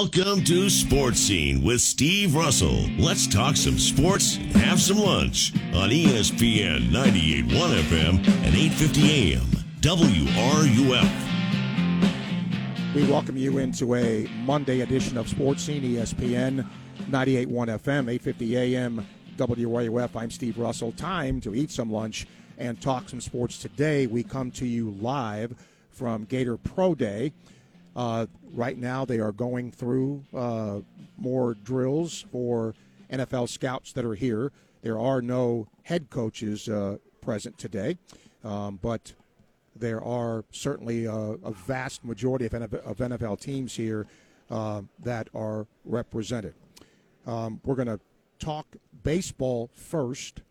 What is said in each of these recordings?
Welcome to Sports Scene with Steve Russell. Let's talk some sports and have some lunch on ESPN 98.1 FM and 8:50 AM WRUF. We welcome you into a Monday edition of Sports Scene ESPN 98.1 FM 8:50 AM WRUF. I'm Steve Russell. Time to eat some lunch and talk some sports. Today we come to you live from Gator Pro Day. Uh, right now, they are going through uh, more drills for NFL scouts that are here. There are no head coaches uh, present today, um, but there are certainly a, a vast majority of NFL, of NFL teams here uh, that are represented. Um, we're going to talk baseball first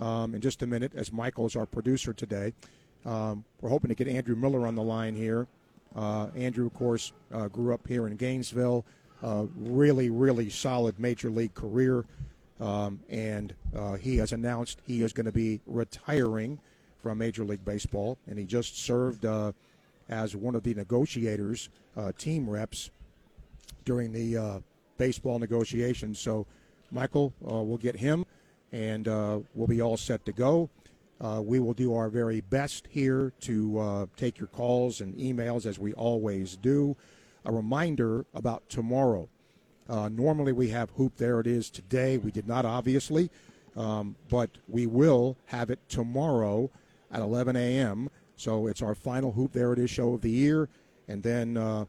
um, in just a minute, as Michael is our producer today. Um, we're hoping to get Andrew Miller on the line here. Uh, Andrew, of course, uh, grew up here in Gainesville. Uh, really, really solid major league career. Um, and uh, he has announced he is going to be retiring from Major League Baseball. And he just served uh, as one of the negotiators, uh, team reps, during the baseball negotiations. So, Michael, we'll get him, and we'll be all set to go. Uh, we will do our very best here to uh, take your calls and emails as we always do. A reminder about tomorrow. Uh, normally we have Hoop There It Is today. We did not, obviously, um, but we will have it tomorrow at 11 a.m. So it's our final Hoop There It Is show of the year. And then uh,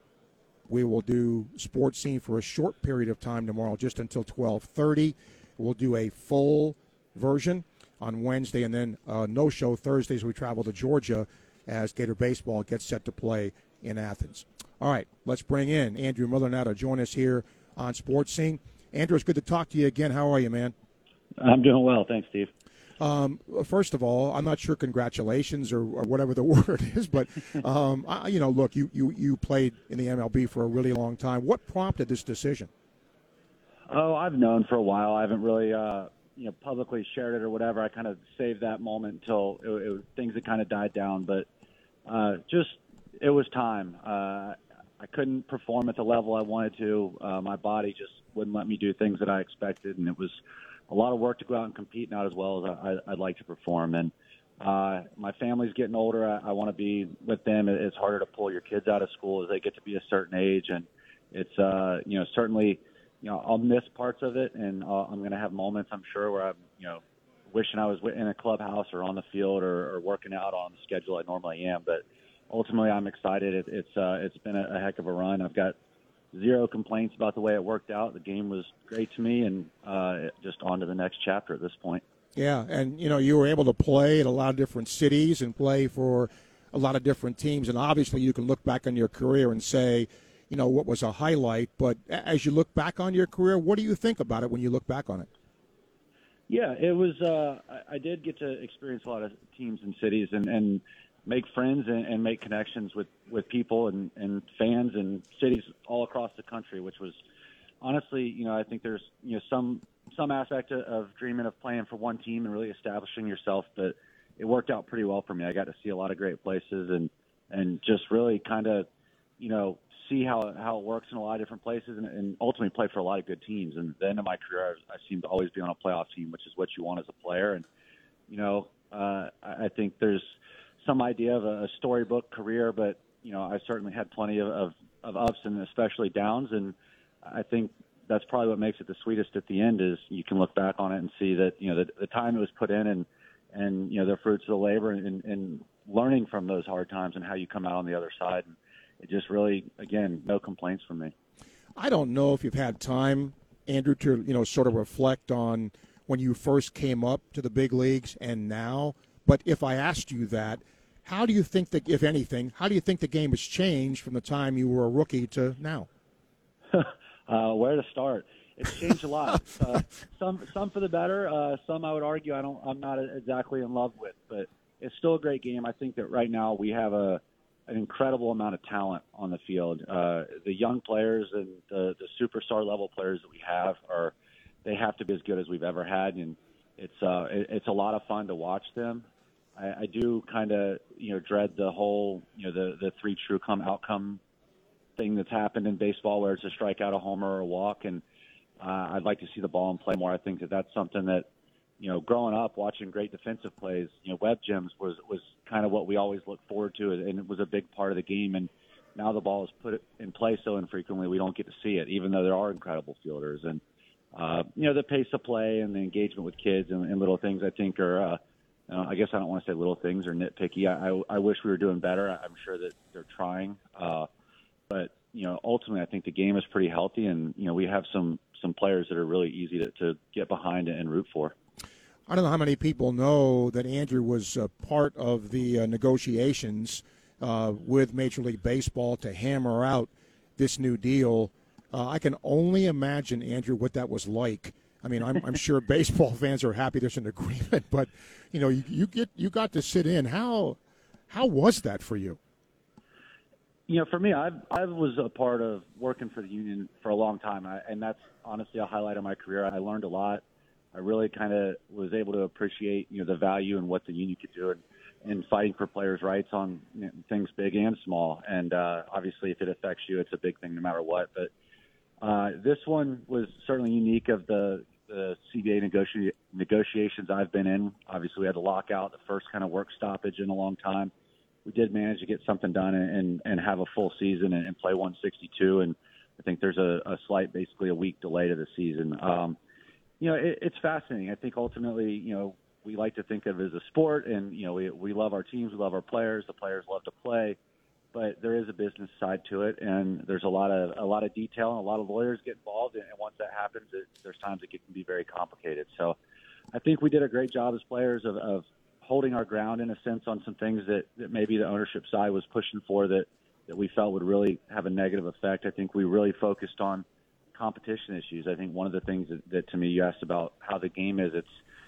we will do Sports Scene for a short period of time tomorrow, just until 1230. We'll do a full version on Wednesday, and then uh, no show Thursdays. We travel to Georgia as Gator baseball gets set to play in Athens. All right, let's bring in Andrew Miller now to join us here on Sports Scene. Andrew, it's good to talk to you again. How are you, man? I'm doing well, thanks, Steve. Um, first of all, I'm not sure congratulations or, or whatever the word is, but um, I, you know, look, you, you you played in the MLB for a really long time. What prompted this decision? Oh, I've known for a while. I haven't really uh, you know publicly shared it or whatever. I kind of saved that moment until it, it, things had kind of died down. But uh, just it was time. Uh, I couldn't perform at the level I wanted to. Uh, my body just wouldn't let me do things that I expected, and it was a lot of work to go out and compete, not as well as I, I'd like to perform. And uh, my family's getting older. I, I want to be with them. It's harder to pull your kids out of school as they get to be a certain age, and it's uh, you know certainly you know, I'll miss parts of it, and uh, I'm going to have moments, I'm sure, where I'm, you know, wishing I was in a clubhouse or on the field or, or working out on the schedule I normally am. But ultimately, I'm excited. It, it's uh, it's been a, a heck of a run. I've got zero complaints about the way it worked out. The game was great to me, and uh, just on to the next chapter at this point. Yeah, and you know, you were able to play in a lot of different cities and play for a lot of different teams, and obviously, you can look back on your career and say you know, what was a highlight. But as you look back on your career, what do you think about it when you look back on it? Yeah, it was. Uh, I, I did get to experience a lot of teams and cities and, and make friends and, and make connections with, with people and, and fans and cities all across the country, which was honestly, you know, I think there's you know some some aspect of, of dreaming of playing for one team and really establishing yourself, but it worked out pretty well for me. I got to see a lot of great places and and just really kind of, you know, see how how it works in a lot of different places, and, and ultimately play for a lot of good teams. And at the end of my career, I, I seem to always be on a playoff team, which is what you want as a player. And you know, uh, I think there's some idea of a storybook career, but you know, I certainly had plenty of, of, of ups and especially downs, and I think that's probably what makes it the sweetest at the end is you can look back on it and see that you know the, the time it was put in and and you know the fruits of the labor and, and learning from those hard times and how you come out on the other side. And, it just really, again, no complaints from me. I don't know if you've had time, Andrew, to you know sort of reflect on when you first came up to the big leagues and now. But if I asked you that, how do you think that, if anything, how do you think the game has changed from the time you were a rookie to now? uh, where to start? It's changed a lot. uh, some some for the better. Uh, some I would argue I don't. I'm not exactly in love with, but it's still a great game. I think that right now we have a an incredible amount of talent on the field. Uh, the young players and the, the superstar level players that we have are they have to be as good as we've ever had, and it's uh, it, it's a lot of fun to watch them. I, I do kind of you know dread the whole you know the the three true come outcome thing that's happened in baseball where it's a strikeout, a homer, or a walk, and uh, I'd like to see the ball and play more. I think that that's something that you know, growing up watching great defensive plays, you know, web gems was was kind of what we always looked forward to, and it was a big part of the game. And now the ball is put in play so infrequently, we don't get to see it, even though there are incredible fielders. And uh, you know, the pace of play and the engagement with kids and, and little things, I think are. Uh, uh, I guess I don't want to say little things or nitpicky. I, I, I wish we were doing better. I'm sure that they're trying, uh, but you know, ultimately, I think the game is pretty healthy, and you know, we have some some players that are really easy to, to get behind and root for. I don't know how many people know that Andrew was uh, part of the uh, negotiations uh, with Major League Baseball to hammer out this new deal. Uh, I can only imagine, Andrew, what that was like. I mean, I'm, I'm sure baseball fans are happy there's an agreement, but you know, you, you get you got to sit in. How how was that for you? You know, for me, I I was a part of working for the union for a long time, I, and that's honestly a highlight of my career. I learned a lot I really kind of was able to appreciate you know the value and what the union could do in, in fighting for players' rights on you know, things big and small. And uh, obviously, if it affects you, it's a big thing no matter what. But uh, this one was certainly unique of the the CBA negoti- negotiations I've been in. Obviously, we had the lockout, the first kind of work stoppage in a long time. We did manage to get something done and and, and have a full season and, and play 162. And I think there's a, a slight, basically a week delay to the season. Um, you know, it, it's fascinating. I think ultimately, you know, we like to think of it as a sport, and you know, we we love our teams, we love our players. The players love to play, but there is a business side to it, and there's a lot of a lot of detail, and a lot of lawyers get involved. And once that happens, it, there's times it can be very complicated. So, I think we did a great job as players of, of holding our ground in a sense on some things that, that maybe the ownership side was pushing for that that we felt would really have a negative effect. I think we really focused on competition issues. I think one of the things that, that to me you asked about how the game is, it's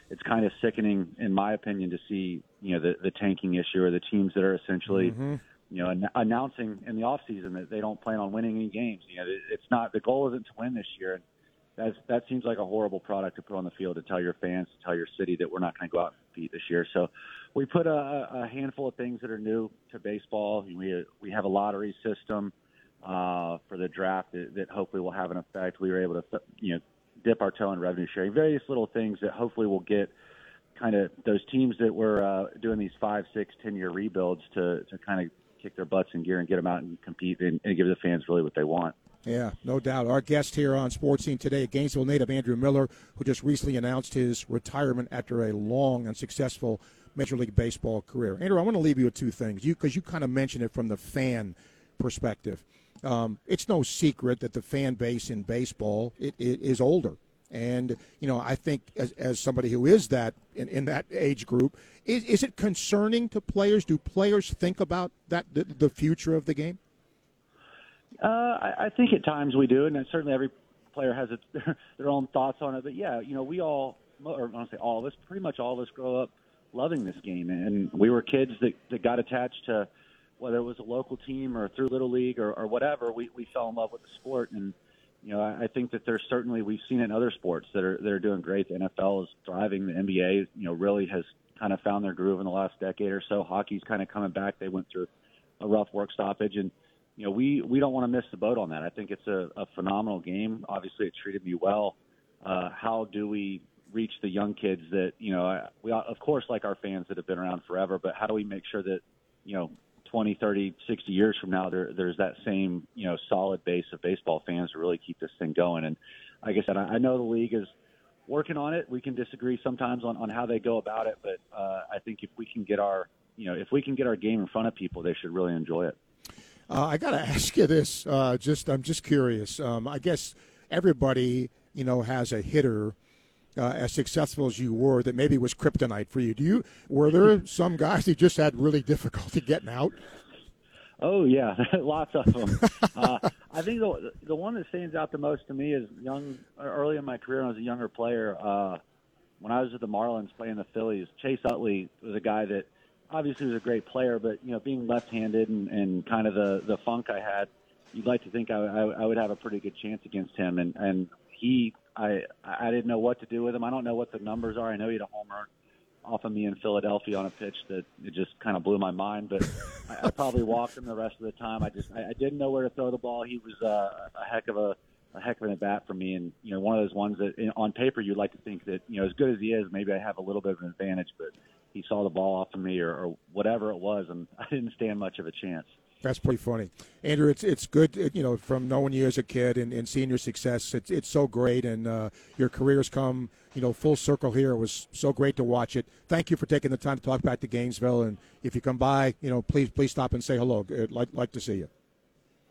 it's kind of sickening, in my opinion, to see you know the the tanking issue or the teams that are essentially. Mm-hmm. You know, an- announcing in the off season that they don't plan on winning any games. You know, it's not the goal isn't to win this year, and that's, that seems like a horrible product to put on the field to tell your fans, to tell your city that we're not going to go out and compete this year. So we put a, a handful of things that are new to baseball. We we have a lottery system uh, for the draft that, that hopefully will have an effect. We were able to, you know, dip our toe in revenue sharing, various little things that hopefully will get kind of those teams that were uh, doing these five, six, ten year rebuilds to to kind of kick their butts in gear and get them out and compete and, and give the fans really what they want. Yeah, no doubt. Our guest here on Sports Scene today, Gainesville native Andrew Miller, who just recently announced his retirement after a long and successful Major League Baseball career. Andrew, I want to leave you with two things. You because you kind of mentioned it from the fan perspective. Um, it's no secret that the fan base in baseball it, it is older. And you know, I think as, as somebody who is that in, in that age group, is, is it concerning to players? Do players think about that the, the future of the game? Uh, I, I think at times we do, and certainly every player has a, their own thoughts on it. But yeah, you know, we all, or I don't say all of us, pretty much all of us grow up loving this game, and we were kids that, that got attached to whether it was a local team or through little league or, or whatever, we, we fell in love with the sport. And, you know, I, I think that there's certainly, we've seen in other sports that are, that are doing great. The NFL is thriving. The NBA, you know, really has kind of found their groove in the last decade or so. Hockey's kind of coming back. They went through a rough work stoppage and, you know, we, we don't want to miss the boat on that. I think it's a, a phenomenal game. Obviously it treated me well. Uh, how do we reach the young kids that, you know, we of course like our fans that have been around forever, but how do we make sure that, you know, 20, 30, 60 years from now, there, there's that same, you know, solid base of baseball fans to really keep this thing going. And like I said, I, I know the league is working on it. We can disagree sometimes on, on how they go about it, but uh, I think if we can get our, you know, if we can get our game in front of people, they should really enjoy it. Uh, I got to ask you this. Uh, just, I'm just curious. Um, I guess everybody, you know, has a hitter uh, as successful as you were that maybe was kryptonite for you. Do you were there some guys who just had really difficulty getting out? Oh yeah, lots of them. uh, I think the the one that stands out the most to me is young, early in my career when I was a younger player. Uh, when I was at the Marlins playing the Phillies, Chase Utley was a guy that obviously was a great player, but you know, being left-handed and, and kind of the the funk I had, you'd like to think I, I, I would have a pretty good chance against him. And and he I I didn't know what to do with him. I don't know what the numbers are. I know he had a home run off of me in Philadelphia on a pitch that it just kind of blew my mind. But I, I probably walked him the rest of the time. I just I, I didn't know where to throw the ball. He was uh, a heck of a a heck of an at bat for me, and you know one of those ones that on paper you'd like to think that you know as good as he is, maybe I have a little bit of an advantage, but he saw the ball off of me or, or whatever it was, and I didn't stand much of a chance. That's pretty funny, Andrew. It's it's good, you know, from knowing you as a kid and, and seeing your success. It's it's so great, and uh, your career's come, you know, full circle here. It was so great to watch it. Thank you for taking the time to talk back to Gainesville, and if you come by, you know, please please stop and say hello. I'd like like to see you.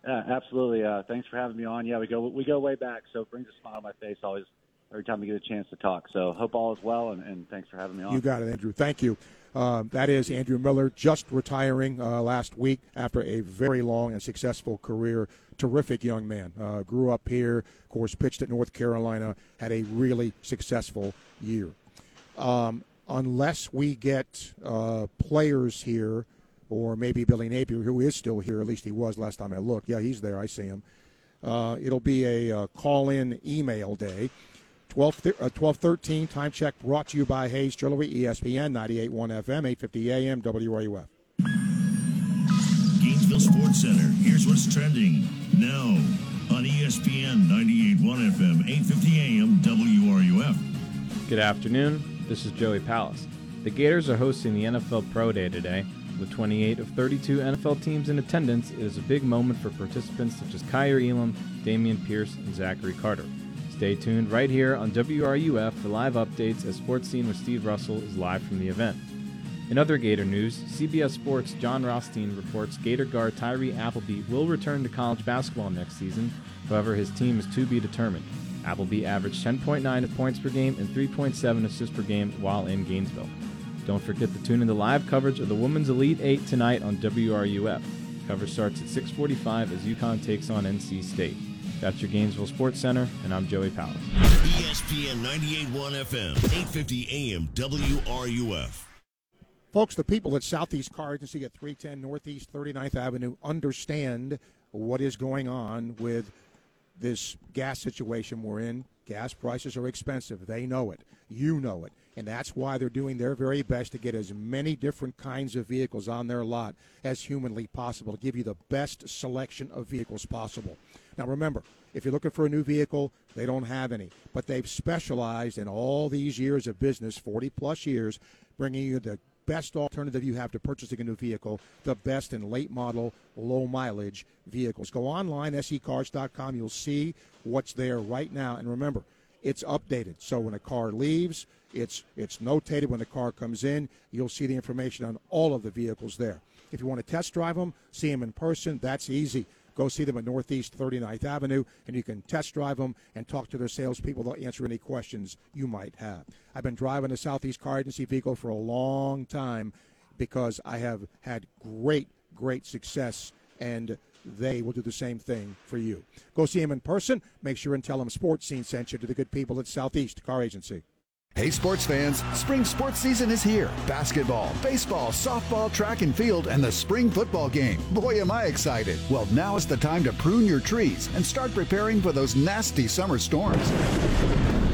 Yeah, absolutely. Uh, thanks for having me on. Yeah, we go we go way back, so it brings a smile on my face always every time we get a chance to talk. So hope all is well, and, and thanks for having me on. You got it, Andrew. Thank you. Uh, that is Andrew Miller, just retiring uh, last week after a very long and successful career. Terrific young man. Uh, grew up here, of course, pitched at North Carolina, had a really successful year. Um, unless we get uh, players here, or maybe Billy Napier, who is still here, at least he was last time I looked. Yeah, he's there. I see him. Uh, it'll be a call in email day. 12, uh, 1213 time check brought to you by Hayes Jewelry, ESPN 98.1 FM, 850 AM, WRUF. Gainesville Sports Center. Here's what's trending now on ESPN 98.1 FM, 850 AM, WRUF. Good afternoon. This is Joey Palace. The Gators are hosting the NFL Pro Day today. With 28 of 32 NFL teams in attendance, it is a big moment for participants such as Kaiir Elam, Dameon Pierce, and Zachary Carter. Stay tuned right here on WRUF for live updates as Sports Scene with Steve Russell is live from the event. In other Gator news, CBS Sports' Jon Rothstein reports Gator guard Tyree Appleby will return to college basketball next season. However, his team is to be determined. Appleby averaged 10.9 points per game and 3.7 assists per game while in Gainesville. Don't forget to tune in to live coverage of the Women's Elite Eight tonight on WRUF. Coverage starts at 6:45 as UConn takes on NC State. That's your Gainesville Sports Center, and I'm Joey Powell. ESPN 98.1 FM, 850 AM, WRUF. Folks, the people at Southeast Car Agency at 310 Northeast 39th Avenue understand what is going on with this gas situation we're in. Gas prices are expensive. They know it. You know it. And that's why they're doing their very best to get as many different kinds of vehicles on their lot as humanly possible to give you the best selection of vehicles possible. Now, remember, if you're looking for a new vehicle, they don't have any. But they've specialized in all these years of business, 40 plus years, bringing you the best alternative you have to purchasing a new vehicle, the best in late model, low mileage vehicles. Go online, secars.com. You'll see what's there right now. And remember, it's updated. So when a car leaves, it's it's notated when the car comes in. You'll see the information on all of the vehicles there. If you want to test drive them, see them in person, that's easy. Go see them at Northeast 39th Avenue, and you can test drive them and talk to their salespeople. They'll answer any questions you might have. I've been driving a Southeast Car Agency vehicle for a long time because I have had great, great success, and they will do the same thing for you. Go see them in person. Make sure and tell them Sports Scene sent you to the good people at Southeast Car Agency. Hey, sports fans, spring sports season is here. Basketball, baseball, softball, track and field, and the spring football game. Boy, am I excited. Well, now is the time to prune your trees and start preparing for those nasty summer storms.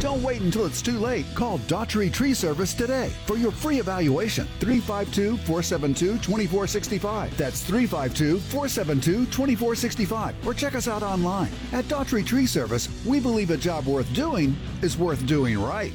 Don't wait until it's too late. Call Daughtry Tree Service today for your free evaluation. 352 472 2465. That's 352 472 2465. Or check us out online. At Daughtry Tree Service, we believe a job worth doing is worth doing right.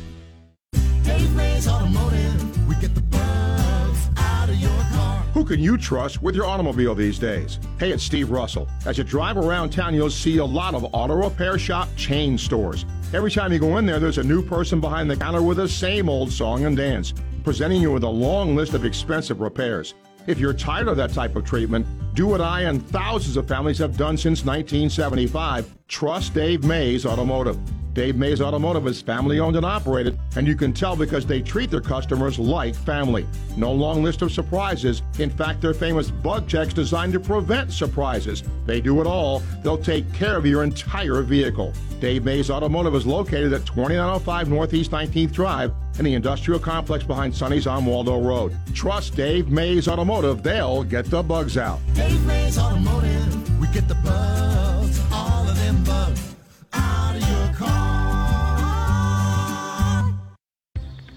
Who can you trust with your automobile these days? Hey, it's Steve Russell. As you drive around town, you'll see a lot of auto repair shop chain stores. Every time you go in there, there's a new person behind the counter with the same old song and dance, presenting you with a long list of expensive repairs. If you're tired of that type of treatment, do what I and thousands of families have done since 1975. Trust Dave Mays Automotive. Dave Mays Automotive is family owned and operated, and you can tell because they treat their customers like family. No long list of surprises. In fact, their famous bug checks designed to prevent surprises. They do it all. They'll take care of your entire vehicle. Dave Mays Automotive is located at 2905 Northeast 19th Drive in the industrial complex behind Sonny's on Waldo Road. Trust Dave Mays Automotive. They'll get the bugs out. Dave Mays Automotive. We get the bugs, all of them bugs, out of your car.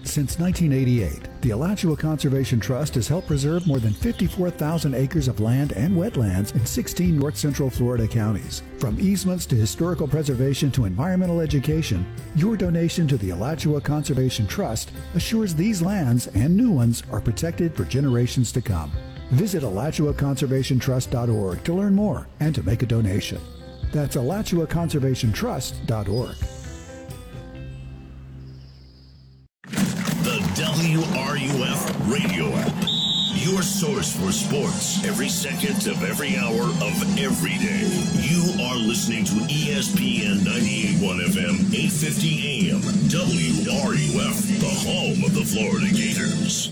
Since 1988, the Alachua Conservation Trust has helped preserve more than 54,000 acres of land and wetlands in 16 north central Florida counties. From easements to historical preservation to environmental education, your donation to the Alachua Conservation Trust assures these lands and new ones are protected for generations to come. Visit AlachuaConservationTrust.org to learn more and to make a donation. That's AlachuaConservationTrust.org. The WRUF radio app. Your source for sports every second of every hour of every day. You are listening to ESPN 981 FM, 850 AM, WRUF, the home of the Florida Gators.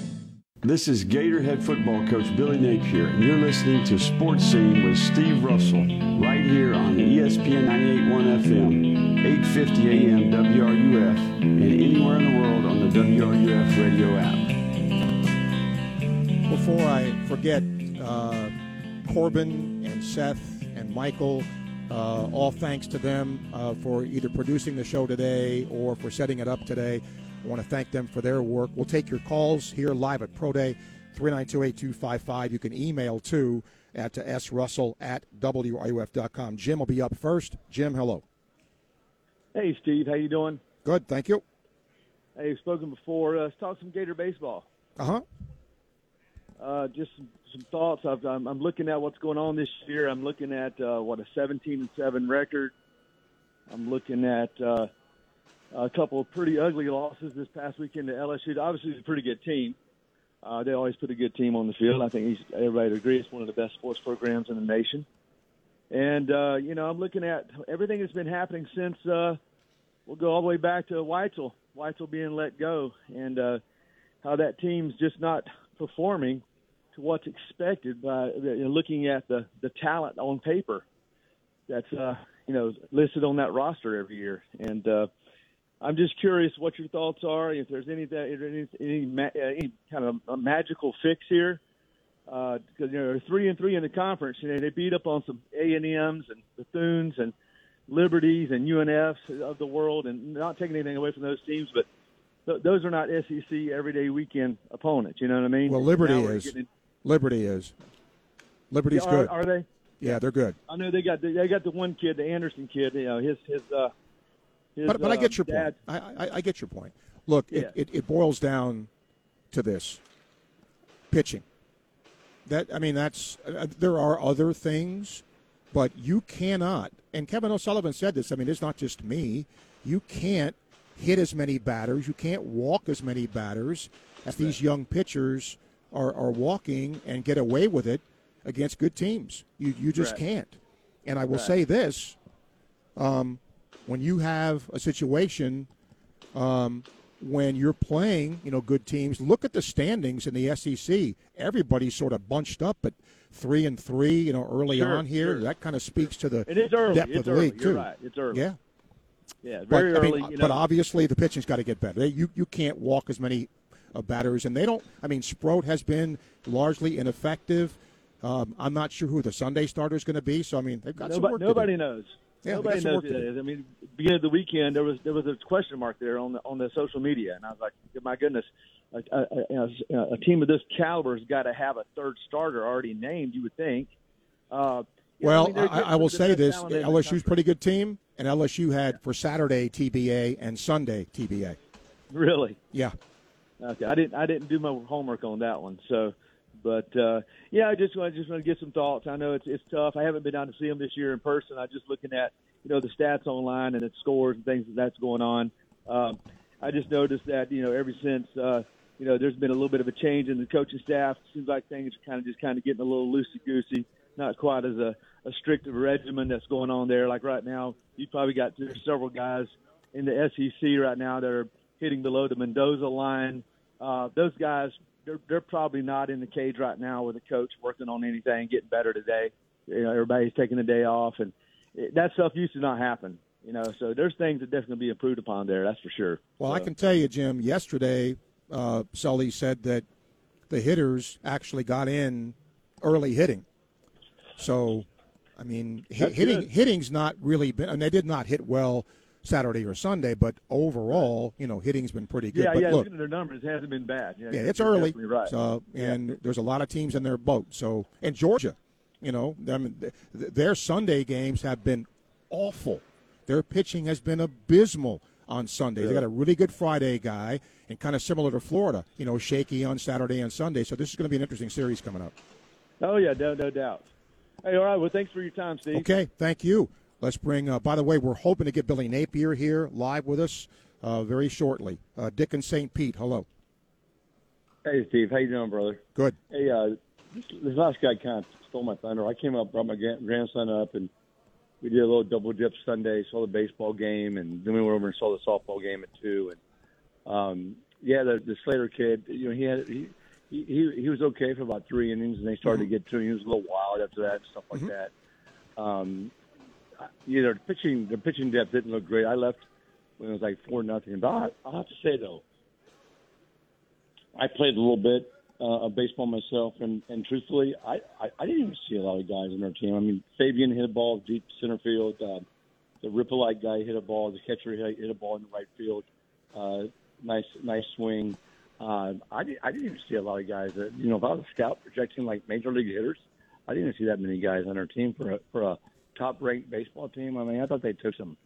This is Gatorhead football coach Billy Napier, and you're listening to Sports Scene with Steve Russell right here on ESPN 981 FM, 850 AM WRUF, and anywhere in the world on the WRUF radio app. Before I forget, uh, Corbin and Seth and Michael, uh, all thanks to them uh, for either producing the show today or for setting it up today. I want to thank them for their work. We'll take your calls here live at Pro Day, 392-8255. You can email too at uh, srussell at wruf.com. Jim will be up first. Jim, hello. Hey, Steve, how you doing? Good, thank you. Hey, you've spoken before. Uh, let's talk some Gator baseball. Uh-huh. Uh, just some, some thoughts. I've, I'm, I'm looking at what's going on this year. I'm looking at uh, what a 17 and seven record. I'm looking at uh, a couple of pretty ugly losses this past weekend to LSU. Obviously, it's a pretty good team. Uh, they always put a good team on the field. I think he's, everybody would agree it's one of the best sports programs in the nation. And uh, you know, I'm looking at everything that's been happening since uh, we'll go all the way back to Weitzel, Weitzel being let go, and uh, how that team's just not performing to what's expected by you know, looking at the the talent on paper that's uh, you know listed on that roster every year. And uh, I'm just curious what your thoughts are. If there's any any any, uh, any kind of a magical fix here, because you know they're three and three in the conference. You know they beat up on some A and M's and Bethunes and Liberties and UNFs of the world, and not taking anything away from those teams, but th- those are not SEC everyday weekend opponents. You know what I mean? Well, Liberty is. getting- Liberty is. Liberty's are, good. Are they? Yeah, they're good. I know they got the, they got the one kid, the Anderson kid. You know his his. Uh, his But, but I uh, get your dad, point. I, I, I get your point. Look, Yeah. it, it, it boils down to this pitching. That I mean, that's uh, there are other things, but you cannot. And Kevin O'Sullivan said this. I mean, it's not just me. You can't hit as many batters. You can't walk as many batters as these young pitchers are, are walking and get away with it against good teams. You you just Right. can't. And I will Right. say this: um, when you have a situation um, when you're playing, you know, good teams. Look at the standings in the SEC. Everybody's sort of bunched up at three and three. You know, early Sure, on here. sure. That kind of speaks to the it's early. depth it's of the early. league You're too. right. It's early. Yeah, Yeah, but very I mean, early. you but know. obviously the pitching's got to get better. You you can't walk as many uh, batters, and they don't. I mean, Sproat has been largely ineffective. Um, I'm not sure who the Sunday starter is going to be. So I mean, they've got some nobody, work to nobody knows. Yeah, nobody knows who that is. I mean, beginning of the weekend, there was there was a question mark there on the on the social media, and I was like, my goodness, a, a, a, a team of this caliber has got to have a third starter already named. You would think. Uh, you know, Well, mean, I, I will say this: talent in the LSU's pretty good team, and LSU had for Saturday TBA and Sunday TBA. Really? Yeah, Okay, I didn't I didn't do my homework on that one. So, but uh, yeah, I just want just want to get some thoughts. I know it's it's tough. I haven't been down to see them this year in person. I'm just looking at you know the stats online and its scores and things that's going on. Um, I just noticed that you know ever since uh, you know there's been a little bit of a change in the coaching staff. Seems like things are kind of just kind of getting a little loosey goosey. Not quite as a, a strict a regimen that's going on there. Like right now, you probably got there's several guys in the SEC right now that are hitting below the Mendoza line. Uh, those guys, they're, they're probably not in the cage right now with a coach working on anything, getting better today. You know, everybody's taking a day off, and it, that stuff used to not happen. You know, so there's things that definitely be improved upon there. That's for sure. Well, I can tell you, Jim. Yesterday, uh, Sully said that the hitters actually got in early hitting. So, I mean, hit, hitting good. hitting's not really been, and they did not hit well Saturday or Sunday, but overall, you know, hitting's been pretty good. Yeah, but yeah. look, Looking at their numbers, it hasn't been bad. Yeah, yeah, it's early. Right. So, and there's a lot of teams in their boat. So, and Georgia, you know, I mean, their Sunday games have been awful. Their pitching has been abysmal on Sunday. They got a really good Friday guy, and kind of similar to Florida, you know, shaky on Saturday and Sunday. So this is going to be an interesting series coming up. Oh yeah, no, no doubt. Hey, all right. Well, thanks for your time, Steve. Okay, thank you. Let's bring. Uh, by the way, we're hoping to get Billy Napier here live with us uh, very shortly. Uh, Dick and St. Pete, hello. Hey, Steve. How you doing, brother? Good. Hey, uh, this, this last guy kind of stole my thunder. I came up, brought my gran- grandson up, and we did a little double dip Sunday. Saw the baseball game, and then we went over and saw the softball game at two. And um, yeah, the, the Slater kid, you know, he had he, he he was okay for about three innings, and they started to get to him. He was a little wild after that, and stuff like that. Um, you know, the pitching the pitching depth didn't look great. I left when it was like four nothing. But I, I'll have to say though, I played a little bit uh, of baseball myself, and, and truthfully, I, I, I didn't even see a lot of guys in our team. I mean, Fabian hit a ball deep center field. Uh, the Rippolite guy hit a ball. The catcher hit, a ball in the right field. Uh, nice, nice swing. Uh, I, di- I didn't even see a lot of guys that you know. If I was a scout projecting like major league hitters, I didn't see that many guys on our team for a, for a top ranked baseball team. I mean, I thought they took some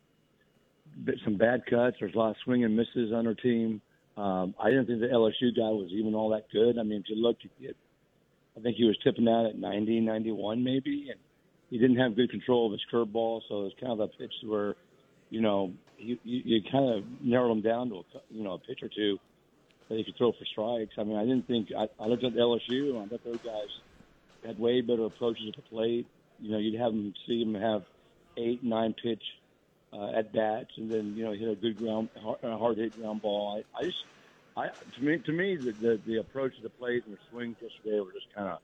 some bad cuts. There's a lot of swing and misses on our team. Um, I didn't think the LSU guy was even all that good. I mean, if you look, at, I think he was tipping out at 90, 91 maybe, and he didn't have good control of his curveball. So it was kind of a pitch where, you know, you, you, you kind of narrowed him down to a, you know a pitch or two that he could throw for strikes. I mean, I didn't think I, I looked at LSU I thought those guys had way better approaches at the plate. You know, you'd have them see them have eight, nine pitch uh, at bats, and then you know hit a good ground, hard, hard hit ground ball. I, I just, I to me, to me, the, the the approach to the plate and the swings yesterday were just kind of,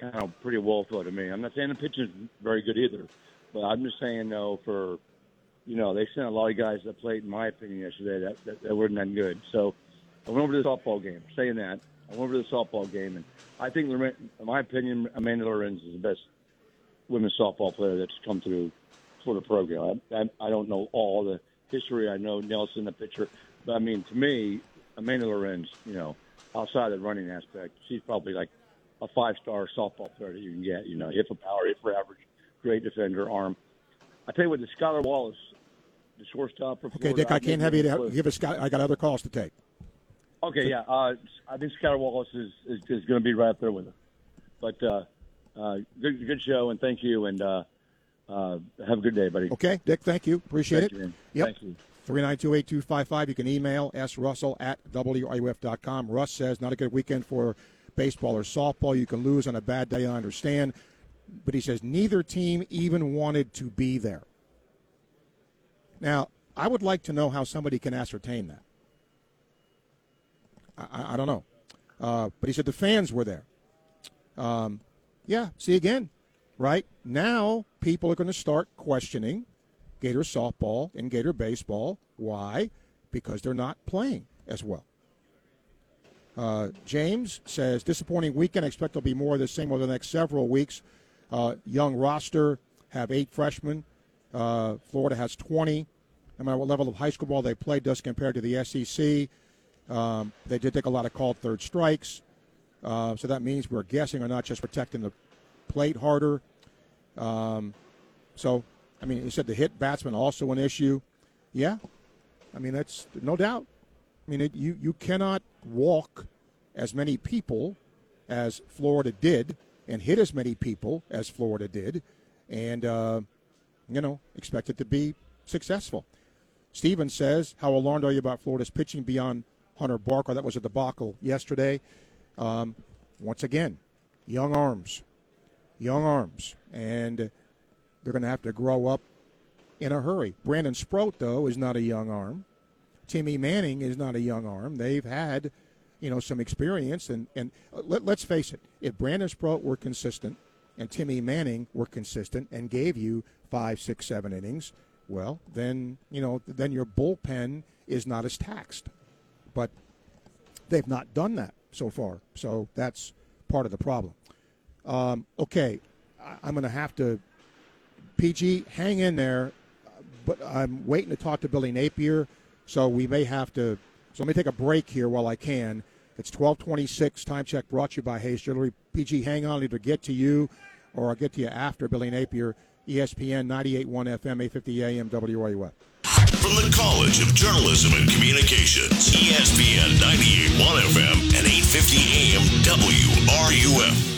kind of pretty woeful to me. I'm not saying the pitching is very good either, but I'm just saying though for, you know, they sent a lot of guys to the plate in my opinion yesterday that that, that weren't that good. So I went over to the softball game. Saying that, I went over to the softball game, and I think, in my opinion, Amanda Lorenz is the best women's softball player that's come through for the program. I, I, I don't know all the history. I know Nelson, the pitcher, but I mean, to me, Amanda Lorenz, you know, outside the running aspect, she's probably like a five-star softball player that you can get. You know, hit for power, hit for average, great defender, arm. I tell you what, the Skylar Wallace, the shortstop. For Okay, Florida, Dick, I think can't have you to give us. I got other calls to take. Okay, yeah. Uh, I think Skylar Wallace is, is, is going to be right up there with her. But uh, uh, good good show, and thank you, and uh, uh, have a good day, buddy. Okay, Dick, thank you. Appreciate Thank it. you. Yep. Thank you. 392-8255. You can email srussell at wruf.com. Russ says, not a good weekend for baseball or softball. You can lose on a bad day, I understand. But he says, neither team even wanted to be there. Now, I would like to know how somebody can ascertain that. I, I, I don't know. Uh, but he said the fans were there. Um, yeah, see again, right? Now people are going to start questioning Gator softball and Gator baseball. Why? Because they're not playing as well. Uh, James says, disappointing weekend. I expect there'll be more of the same over the next several weeks. Uh, young roster, have eight freshmen. Uh, Florida has 20. No matter what level of high school ball they played does compared to the SEC. Um, they did take a lot of called third strikes. Uh, so that means we're guessing or not just protecting the plate harder. Um, so, I mean, you said the hit batsman also an issue. Yeah, I mean that's no doubt. I mean, it, you you cannot walk as many people as Florida did and hit as many people as Florida did, and uh, you know expect it to be successful. Steven says, "How alarmed are you about Florida's pitching beyond Hunter Barco? That was a debacle yesterday. Um, once again, young arms, young arms, and they're going to have to grow up in a hurry. Brandon Sproat, though, is not a young arm. Timmy Manning is not a young arm. They've had, you know, some experience, and and uh, let, let's face it, if Brandon Sproat were consistent and Timmy Manning were consistent and gave you five, six, seven innings, well, then you know, then your bullpen is not as taxed. But they've not done that so far, so that's part of the problem. Um, okay, I, I'm going to have to PG hang in there. but I'm waiting to talk to Billy Napier, so we may have to. So let me take a break here while I can. It's 1226 time check brought to you by Hayes Jewelry. PG, hang on, either get to you or I'll get to you after Billy Napier, ESPN 98.1 FM, 850 AM, WRUF. From the College of Journalism and Communications, ESPN 98.1 FM and 850 AM WRUF.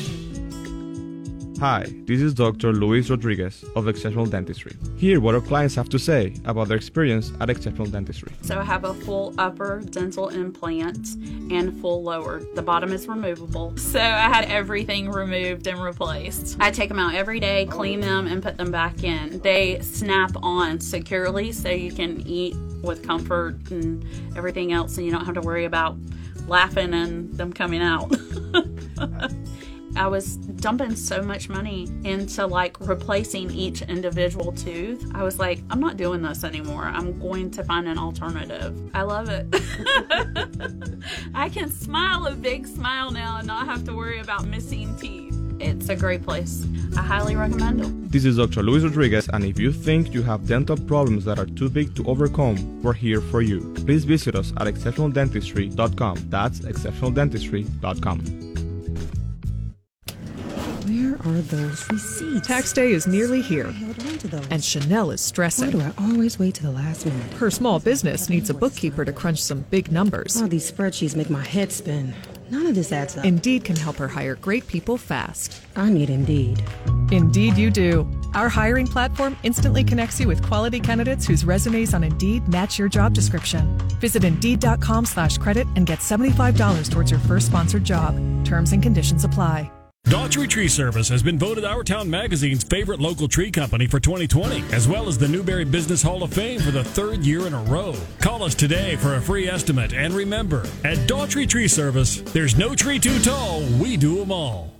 Hi, this is Dr. Luis Rodriguez of Exceptional Dentistry. Hear what our clients have to say about their experience at Exceptional Dentistry. So I have a full upper dental implant and full lower. The bottom is removable. So I had everything removed and replaced. I take them out every day, clean them, and put them back in. They snap on securely so you can eat with comfort and everything else, and you don't have to worry about laughing and them coming out. I was dumping so much money into like replacing each individual tooth. I was like, I'm not doing this anymore. I'm going to find an alternative. I love it. I can smile a big smile now and not have to worry about missing teeth. It's a great place. I highly recommend it. This is Dr. Luis Rodriguez, and if you think you have dental problems that are too big to overcome, we're here for you. Please visit us at exceptionaldentistry.com. That's exceptionaldentistry.com. Are those receipts? Tax day is nearly here, I held on to those. and Chanel is stressing. Why do I always wait to the last minute? Her small business needs a bookkeeper to crunch some big numbers. All these spreadsheets make my head spin. None of this adds up. Indeed can help her hire great people fast. I need Indeed. Indeed, you do. Our hiring platform instantly connects you with quality candidates whose resumes on Indeed match your job description. Visit Indeed.com slash credit and get $75 towards your first sponsored job. Terms and conditions apply. Daughtry Tree Service has been voted Our Town Magazine's favorite local tree company for 2020, as well as the Newberry Business Hall of Fame for the third year in a row. Call us today for a free estimate, and remember, at Daughtry Tree Service, there's no tree too tall, we do them all.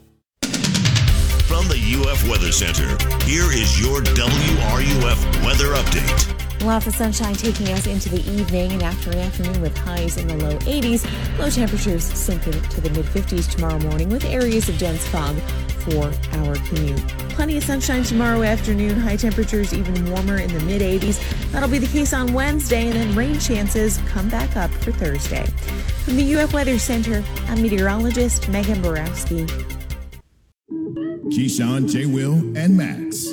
From the UF Weather Center, here is your WRUF weather update. Lots of sunshine taking us into the evening and after an afternoon with highs in the low 80s. Low temperatures sinking to the mid 50s tomorrow morning with areas of dense fog for our commute. Plenty of sunshine tomorrow afternoon, high temperatures even warmer in the mid 80s. That'll be the case on Wednesday, and then rain chances come back up for Thursday. From the UF Weather Center, I'm meteorologist Megan Borowski. Keyshawn, J. Will, and Max.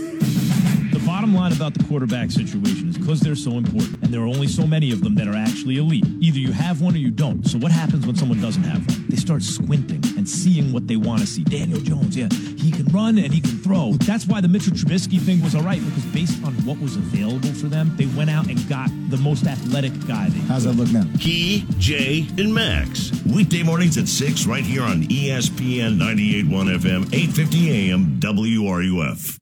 The bottom line about the quarterback situation is because they're so important, and there are only so many of them that are actually elite. Either you have one or you don't. So what happens when someone doesn't have one? They start squinting and seeing what they want to see. Daniel Jones, yeah, he can run and he can throw. That's why the Mitchell Trubisky thing was all right because based on what was available for them, they went out and got the most athletic guy. They How's that look now? Key, Jay, and Max. Weekday mornings at 6 right here on ESPN 98.1 FM, 850 AM, WRUF.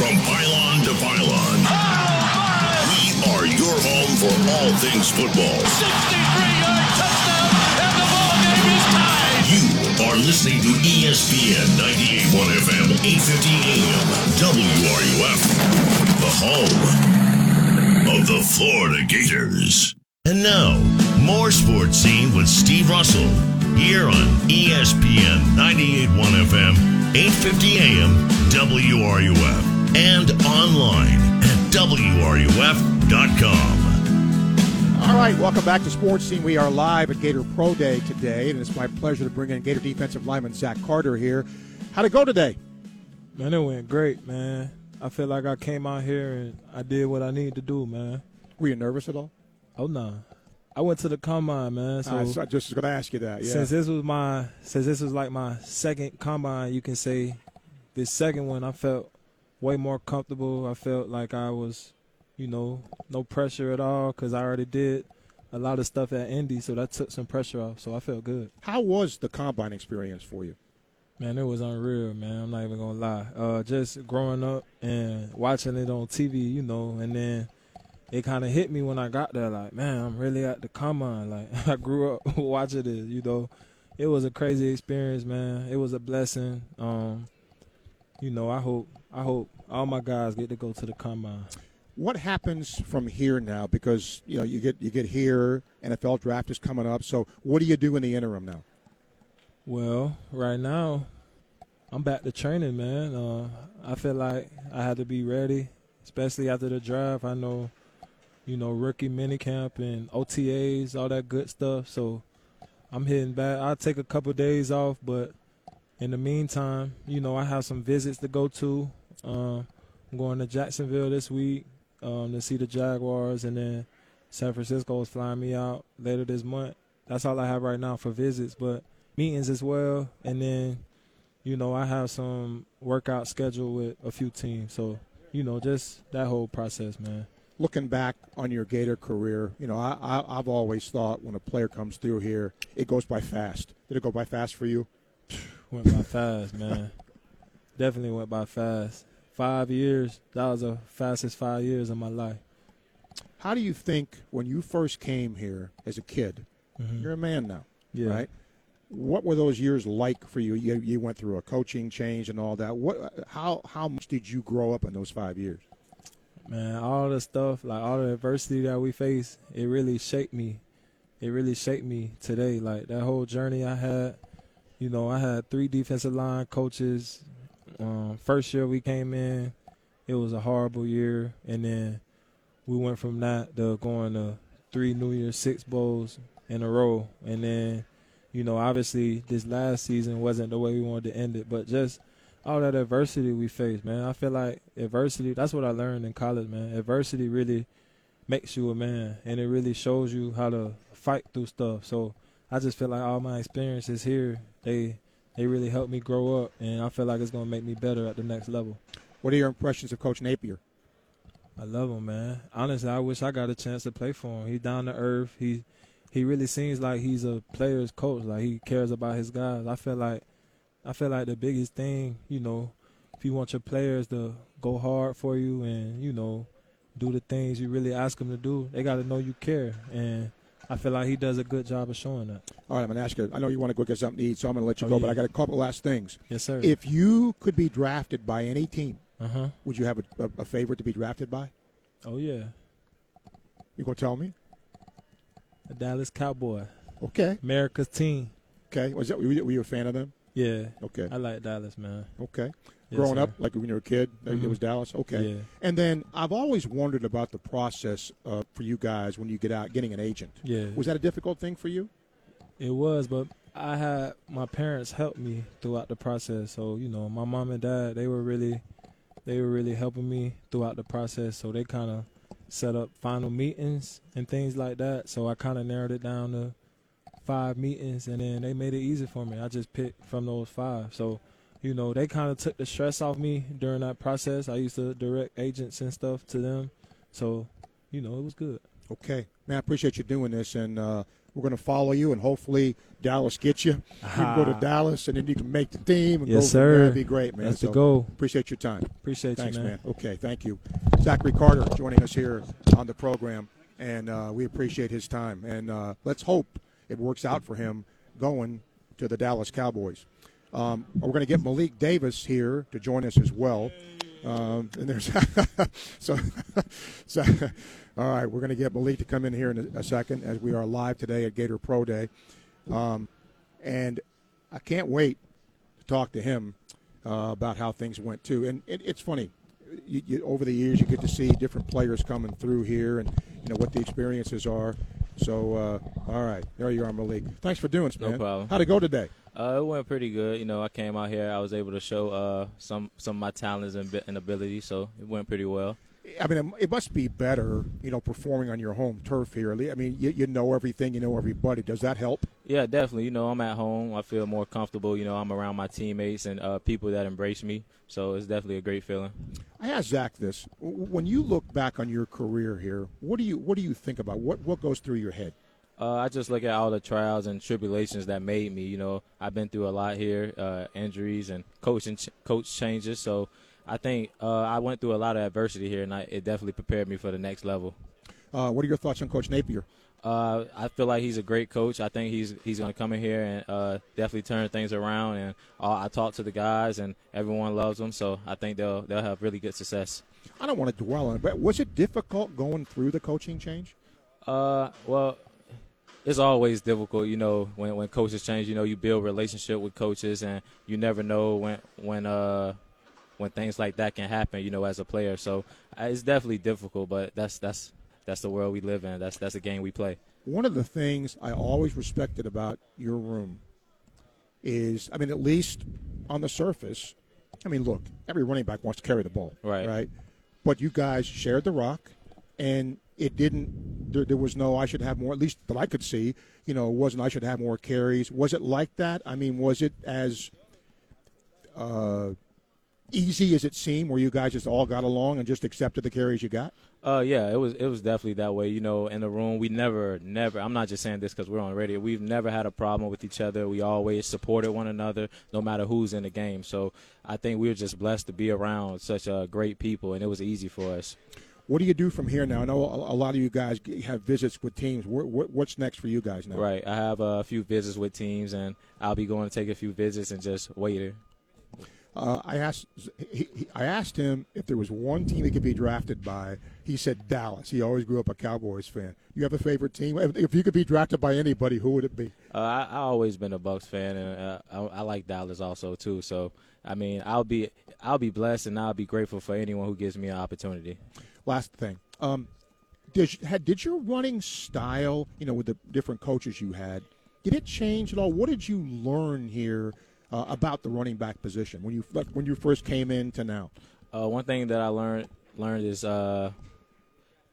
From pylon to pylon, oh, we are your home for all things football. 63-yard touchdown, and the ball game is tied. You are listening to ESPN 98.1 FM, 850 AM, WRUF, the home of the Florida Gators. And now, more sports scene with Steve Russell here on ESPN 98.1 FM, 850 AM, WRUF, and online at WRUF.com. All right, welcome back to Sports Scene. We are live at Gator Pro Day today, and it's my pleasure to bring in Gator defensive lineman Zach Carter here. How'd it go today? Man, it went great, man. I feel like I came out here and I did what I needed to do, man. Were you nervous at all? Oh no, I went to the combine, man. So I was just going to ask you that. Yeah. since this was my, since this was like my second combine, you can say, this second one I felt way more comfortable. I felt like I was, you know, no pressure at all because I already did a lot of stuff at Indy, so that took some pressure off. So I felt good. How was the combine experience for you? Man, it was unreal, man. I'm not even gonna lie. Uh, just growing up and watching it on TV, you know, and then it kind of hit me when I got there. Like, man, I'm really at the combine. Like, I grew up watching it. You know, it was a crazy experience, man. It was a blessing. Um, you know, I hope, I hope all my guys get to go to the combine. What happens from here now? Because you know you get you get here. NFL draft is coming up. So what do you do in the interim now? Well, right now, I'm back to training, man. Uh, I feel like I had to be ready especially after the draft. I know, you know, rookie minicamp and OTAs, all that good stuff. So I'm hitting back. I'll take a couple days off, but in the meantime, you know, I have some visits to go to. Um, I'm going to Jacksonville this week um, to see the Jaguars, and then San Francisco is flying me out later this month. That's all I have right now for visits, but meetings as well. And then, you know, I have some workout scheduled with a few teams. So, you know, just that whole process, man. Looking back on your Gator career, you know, I, I, I've always thought when a player comes through here, it goes by fast. Did it go by fast for you? Went by fast, man. Definitely went by fast. Five years, that was the fastest five years of my life. How do you think when you first came here as a kid? Mhm. You're a man now, Yeah. right? What were those years like for you? you? You went through a coaching change and all that. What? How how much did you grow up in those five years? Man, all the stuff, like all the adversity that we face, it really shaped me. It really shaped me today. Like that whole journey I had, you know, I had three defensive line coaches. Um, first year we came in, it was a horrible year, and then we went from that to going to three New Year's Six bowls in a row, and then, you know, obviously this last season wasn't the way we wanted to end it, but just all that adversity we faced, man. I feel like adversity, that's what I learned in college, man. Adversity really makes you a man and it really shows you how to fight through stuff. So I just feel like all my experiences here, they they really helped me grow up and I feel like it's gonna make me better at the next level. What are your impressions of Coach Napier? I love him, man. Honestly, I wish I got a chance to play for him. He's down to earth. He he really seems like he's a player's coach. Like he cares about his guys. I feel like I feel like the biggest thing, you know, if you want your players to go hard for you and you know do the things you really ask them to do, they got to know you care. And I feel like he does a good job of showing that. All right, I'm going to ask you. I know you want to go get something to eat, so I'm going to let you Oh, go. yeah. But I got a couple last things. Yes, sir. If you could be drafted by any team, Uh-huh. would you have a, a, a favorite to be drafted by? Oh yeah, You gonna tell me? the Dallas Cowboy. Okay. America's team. Okay. Was that were you, were you a fan of them? Yeah. Okay. I like Dallas, man. Okay. Growing up, like when you were a kid, uh, it was Dallas. Okay. Yeah. And then I've always wondered about the process uh, for you guys when you get out getting an agent. Yeah. Was that a difficult thing for you? It was, but I had my parents help me throughout the process. So you know, my mom and dad they were really, they were really helping me throughout the process. So they kind of set up final meetings and things like that. So I kind of narrowed it down to five meetings, and then they made it easy for me. I just picked from those five. So you know, they kind of took the stress off me during that process. I used to direct agents and stuff to them. So you know, it was good. Okay, man, I appreciate you doing this, and uh, we're going to follow you, and hopefully Dallas gets you. You can go to Ah. Dallas, and then you can make the team. And Yes, go sir. That'd be great, man. That's the goal. Appreciate your time. Appreciate you, Thanks, man. Okay, thank you, Zachary Carter, joining us here on the program, and uh, we appreciate his time. And uh, let's hope it works out for him going to the Dallas Cowboys. Um, we're going to get Malik Davis here to join us as well. Um, and there's so, so all right, we're going to get Malik to come in here in a, second as we are live today at Gator Pro Day, um, and I can't wait to talk to him uh, about how things went too. And it, it's funny, you, you, over the years you get to see different players coming through here, and you know what the experiences are. So, uh, all right, there you are, Malik. Thanks for doing this, No problem. How'd it go today? Uh, it went pretty good. You know, I came out here. I was able to show uh, some some of my talents and, and abilities, so it went pretty well. I mean, it must be better, you know, performing on your home turf here. I mean, you, you know everything, you know everybody. Does that help? Yeah, definitely. You know, I'm at home. I feel more comfortable. You know, I'm around my teammates and uh, people that embrace me. So it's definitely a great feeling. I asked Zach this: when you look back on your career here, what do you what do you think about? What what goes through your head? Uh, I just look at all the trials and tribulations that made me. You know, I've been through a lot here, uh, injuries and coaching ch- coach changes. So I think uh, I went through a lot of adversity here, and I, it definitely prepared me for the next level. Uh, what are your thoughts on Coach Napier? Uh, I feel like he's a great coach. I think he's he's going to come in here and uh, definitely turn things around. And uh, I talk to the guys, and everyone loves him. So I think they'll they'll have really good success. I don't want to dwell on it, but was it difficult going through the coaching change? Uh, well, it's always difficult, you know, when when coaches change. You know, you build relationship with coaches, and you never know when when uh when things like that can happen, you know, as a player. So uh, it's definitely difficult, but that's that's that's the world we live in. That's that's the game we play. One of the things I always respected about your room is, I mean, at least on the surface, I mean, look, every running back wants to carry the ball, Right. Right. But you guys shared the rock, and it didn't. There, there was no. I should have more. At least that I could see. You know, it wasn't. I should have more carries. Was it like that? I mean, was it as uh, easy as it seemed, where you guys just all got along and just accepted the carries you got? Uh, yeah, it was it was definitely that way. You know, in the room, we never, never. I'm not just saying this because we're on radio. We've never had a problem with each other. We always supported one another, no matter who's in the game. So I think we were just blessed to be around such uh, great people, and it was easy for us. What do you do from here now? I know a lot of you guys have visits with teams. Wh- wh- What's next for you guys now? Right. I have a few visits with teams, and I'll be going to take a few visits and just wait. Uh, I asked he, he, I asked him if there was one team he could be drafted by. He said Dallas. He always grew up a Cowboys fan. You have a favorite team? If, if you could be drafted by anybody, who would it be? Uh, I I always been a Bucs fan, and uh, I, I like Dallas also too. So I mean, I'll be I'll be blessed, and I'll be grateful for anyone who gives me an opportunity. Last thing. Um, did had did your running style, you know, with the different coaches you had, did it change at all? What did you learn here uh, about the running back position when you when you first came in to now? Uh, one thing that I learned learned is uh,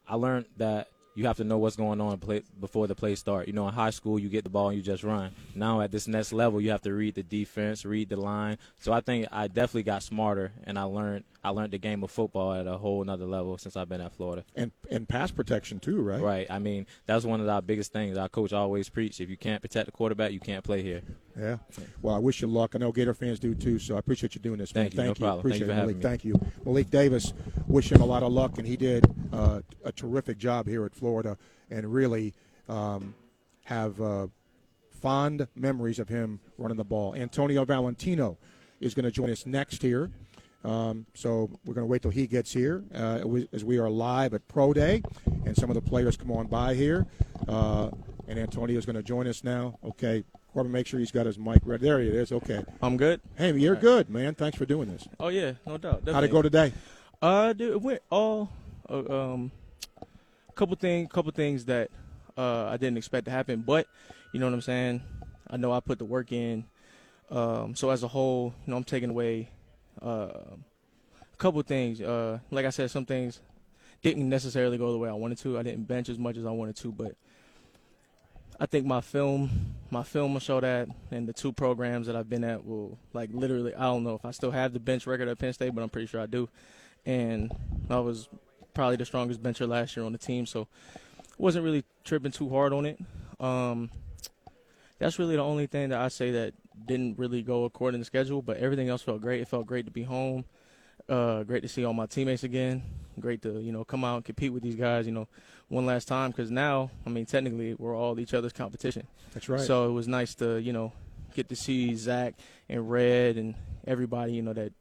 I learned that you have to know what's going on play, before the play start. You know, in high school, you get the ball and you just run. Now at this next level, you have to read the defense, read the line. So I think I definitely got smarter, and I learned I learned the game of football at a whole another level since I've been at Florida. And and pass protection too, right? Right. I mean, that's one of our biggest things. Our coach always preached: if you can't protect the quarterback, you can't play here. Yeah. Well, I wish you luck. I know Gator fans do too. So I appreciate you doing this. Thank man. you. No you. problem. Thank Appreciate you for it, Malik. me. Thank you, Malik Davis. Wish him a lot of luck, and he did uh, a terrific job here at Florida, and really um, have uh, fond memories of him running the ball. Antonio Valentino is going to join us next here. Um, so we're going to wait till he gets here uh, as we are live at Pro Day, and some of the players come on by here. Uh, and Antonio is going to join us now. Okay, Corbin, make sure he's got his mic ready. There he is. Okay, I'm good. Hey, you're good, man. Thanks for doing this. Oh yeah, no doubt. How'd it go today? Uh, dude, it went all uh, um, couple thing, couple things that uh I didn't expect to happen, but you know what I'm saying. I know I put the work in. Um, so as a whole, you know, I'm taking away uh, a couple things. Uh, like I said, some things didn't necessarily go the way I wanted to. I didn't bench as much as I wanted to, but I think my film, my film will show that, and the two programs that I've been at will like literally. I don't know if I still have the bench record at Penn State, but I'm pretty sure I do. And I was probably the strongest bencher last year on the team, so wasn't really tripping too hard on it. Um, that's really the only thing that I say that didn't really go according to schedule, but everything else felt great. It felt great to be home. Uh, great to see all my teammates again. Great to you know come out and compete with these guys. You know, one last time because now I mean technically we're all each other's competition. That's right. So it was nice to you know get to see Zach and Red and everybody you know that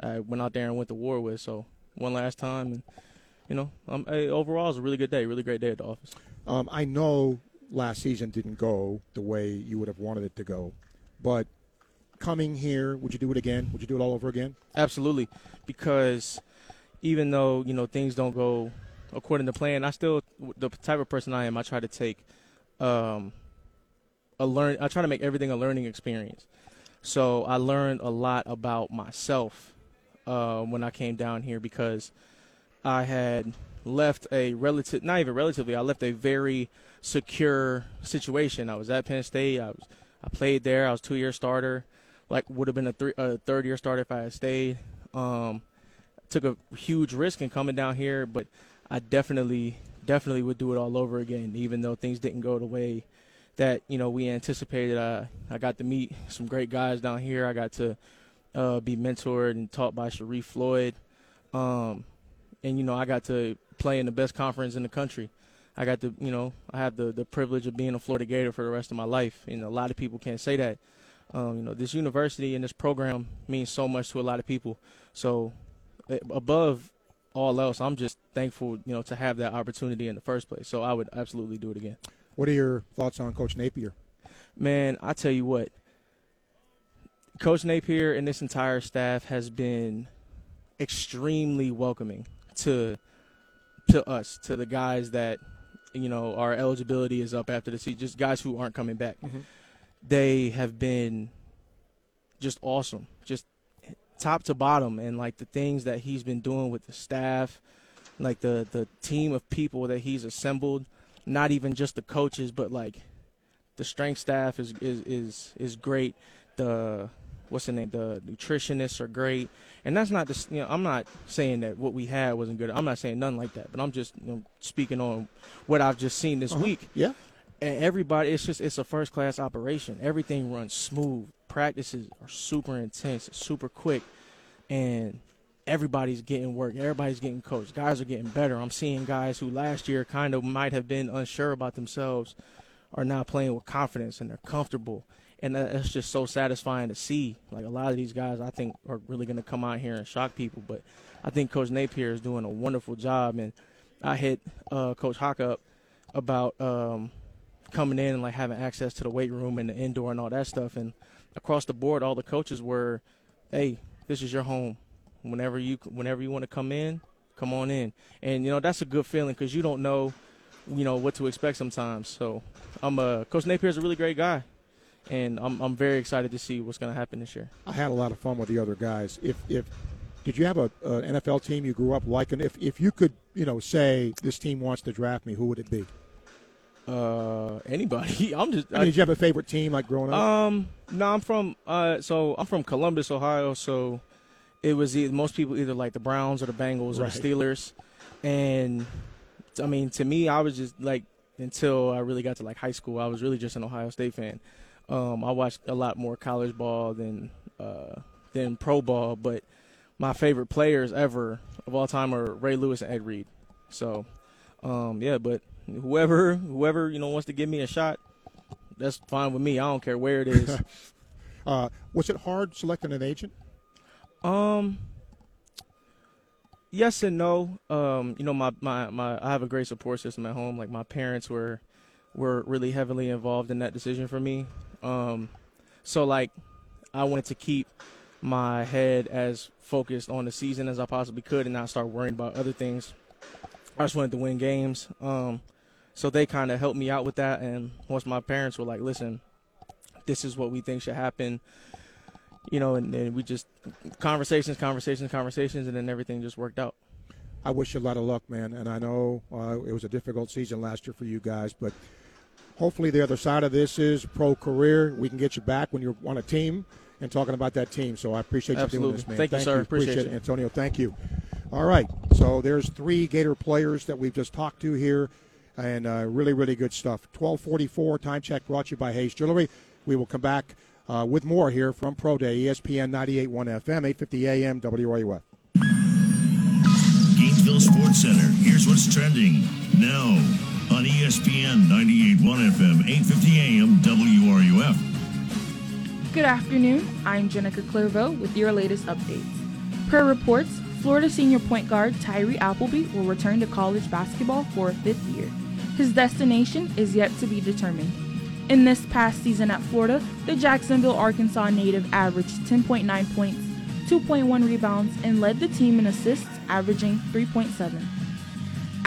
I went out there and went to war with. So one last time and you know um, hey, overall it was a really good day, really great day at the office. Um, I know last season didn't go the way you would have wanted it to go, but coming here, would you do it again? Would you do it all over again? Absolutely, because even though you know things don't go according to plan, I still the type of person I am. I try to take um, a learn. I try to make everything a learning experience. So I learned a lot about myself uh, when I came down here because I had left a relative, not even relatively, I left a very secure situation. I was at Penn State. I was, I played there. I was two year starter. Like would have been a, three, a third year starter if I had stayed. Um, took a huge risk in coming down here, but I definitely, definitely would do it all over again, even though things didn't go the way that you know we anticipated. Uh, I got to meet some great guys down here. I got to uh, be mentored and taught by Sharrif Floyd, um, and you know I got to play in the best conference in the country. I got to, you know, I have the, the privilege of being a Florida Gator for the rest of my life. And a lot of people can't say that. Um, you know, this university and this program means so much to a lot of people. So, above all else, I'm just thankful, you know, to have that opportunity in the first place. So, I would absolutely do it again. What are your thoughts on Coach Napier? Man, I tell you what, Coach Napier and this entire staff has been extremely welcoming to to us, to the guys that you know our eligibility is up after the season, just guys who aren't coming back. Mhm. They have been just awesome, just top to bottom, and like the things that he's been doing with the staff, like the the team of people that he's assembled, not even just the coaches, but like the strength staff is is is, is great. The what's the name? The nutritionists are great, and that's not just you know I'm not saying that what we had wasn't good. I'm not saying nothing like that, but I'm just you know, speaking on what I've just seen this Uh-huh. week. Yeah. And everybody, it's just it's a first class operation. Everything runs smooth. Practices are super intense, super quick, and everybody's getting work. Everybody's getting coached. Guys are getting better. I'm seeing guys who last year kind of might have been unsure about themselves are now playing with confidence and they're comfortable. And that's just so satisfying to see. Like a lot of these guys, I think, are really going to come out here and shock people. But I think Coach Napier is doing a wonderful job. And I hit uh, Coach Hawk up about um, coming in and like having access to the weight room and the indoor and all that stuff. And across the board, all the coaches were, "Hey, this is your home. Whenever you whenever you want to come in, come on in." And you know that's a good feeling because you don't know, you know, what to expect sometimes. So, I'm uh, Coach Napier is a really great guy, and I'm I'm very excited to see what's going to happen this year. I had a lot of fun with the other guys. If if did you have a an NFL team you grew up liking? If if you could, you know, say this team wants to draft me, who would it be? Uh, anybody. I'm just. I mean, did you have a favorite team like growing up? Um, no, I'm from uh, so I'm from Columbus, Ohio. So it was either, most people either like the Browns or the Bengals or Right. the Steelers, and I mean, to me, I was just like until I really got to like high school, I was really just an Ohio State fan. Um, I watched a lot more college ball than uh, than pro ball, but my favorite players ever of all time are Ray Lewis and Ed Reed. So, um, yeah, but whoever whoever you know wants to give me a shot, that's fine with me. I don't care where it is. uh, was it hard selecting an agent? Um. Yes and no. Um, you know, my, my, my I have a great support system at home. Like my parents were were really heavily involved in that decision for me. Um, so like I wanted to keep my head as focused on the season as I possibly could and not start worrying about other things. I just wanted to win games. Um, so they kind of helped me out with that. And once my parents were like, "Listen, this is what we think should happen," you know, and then we just conversations, conversations, conversations, and then everything just worked out. I wish you a lot of luck, man. And I know uh, it was a difficult season last year for you guys, but hopefully the other side of this is pro career. We can get you back when you're on a team and talking about that team. So I appreciate you doing this, man. Thank you, sir. Appreciate it, you. Antonio. Thank you. All right. So there's three Gator players that we've just talked to here, and uh, really, really good stuff. 1244 time check brought to you by Hayes Jewelry. We will come back uh, with more here from Pro Day, ESPN 98.1 FM, 850 AM, WRUF. Gainesville Sports Center. Here's what's trending now on ESPN 98.1 FM, 850 AM, WRUF. Good afternoon. I'm Jenica Clairvaux with your latest updates. Per reports, Florida senior point guard Tyree Appleby will return to college basketball for a fifth year. His destination is yet to be determined. In this past season at Florida, the Jacksonville, Arkansas native averaged 10.9 points, 2.1 rebounds, and led the team in assists, averaging 3.7.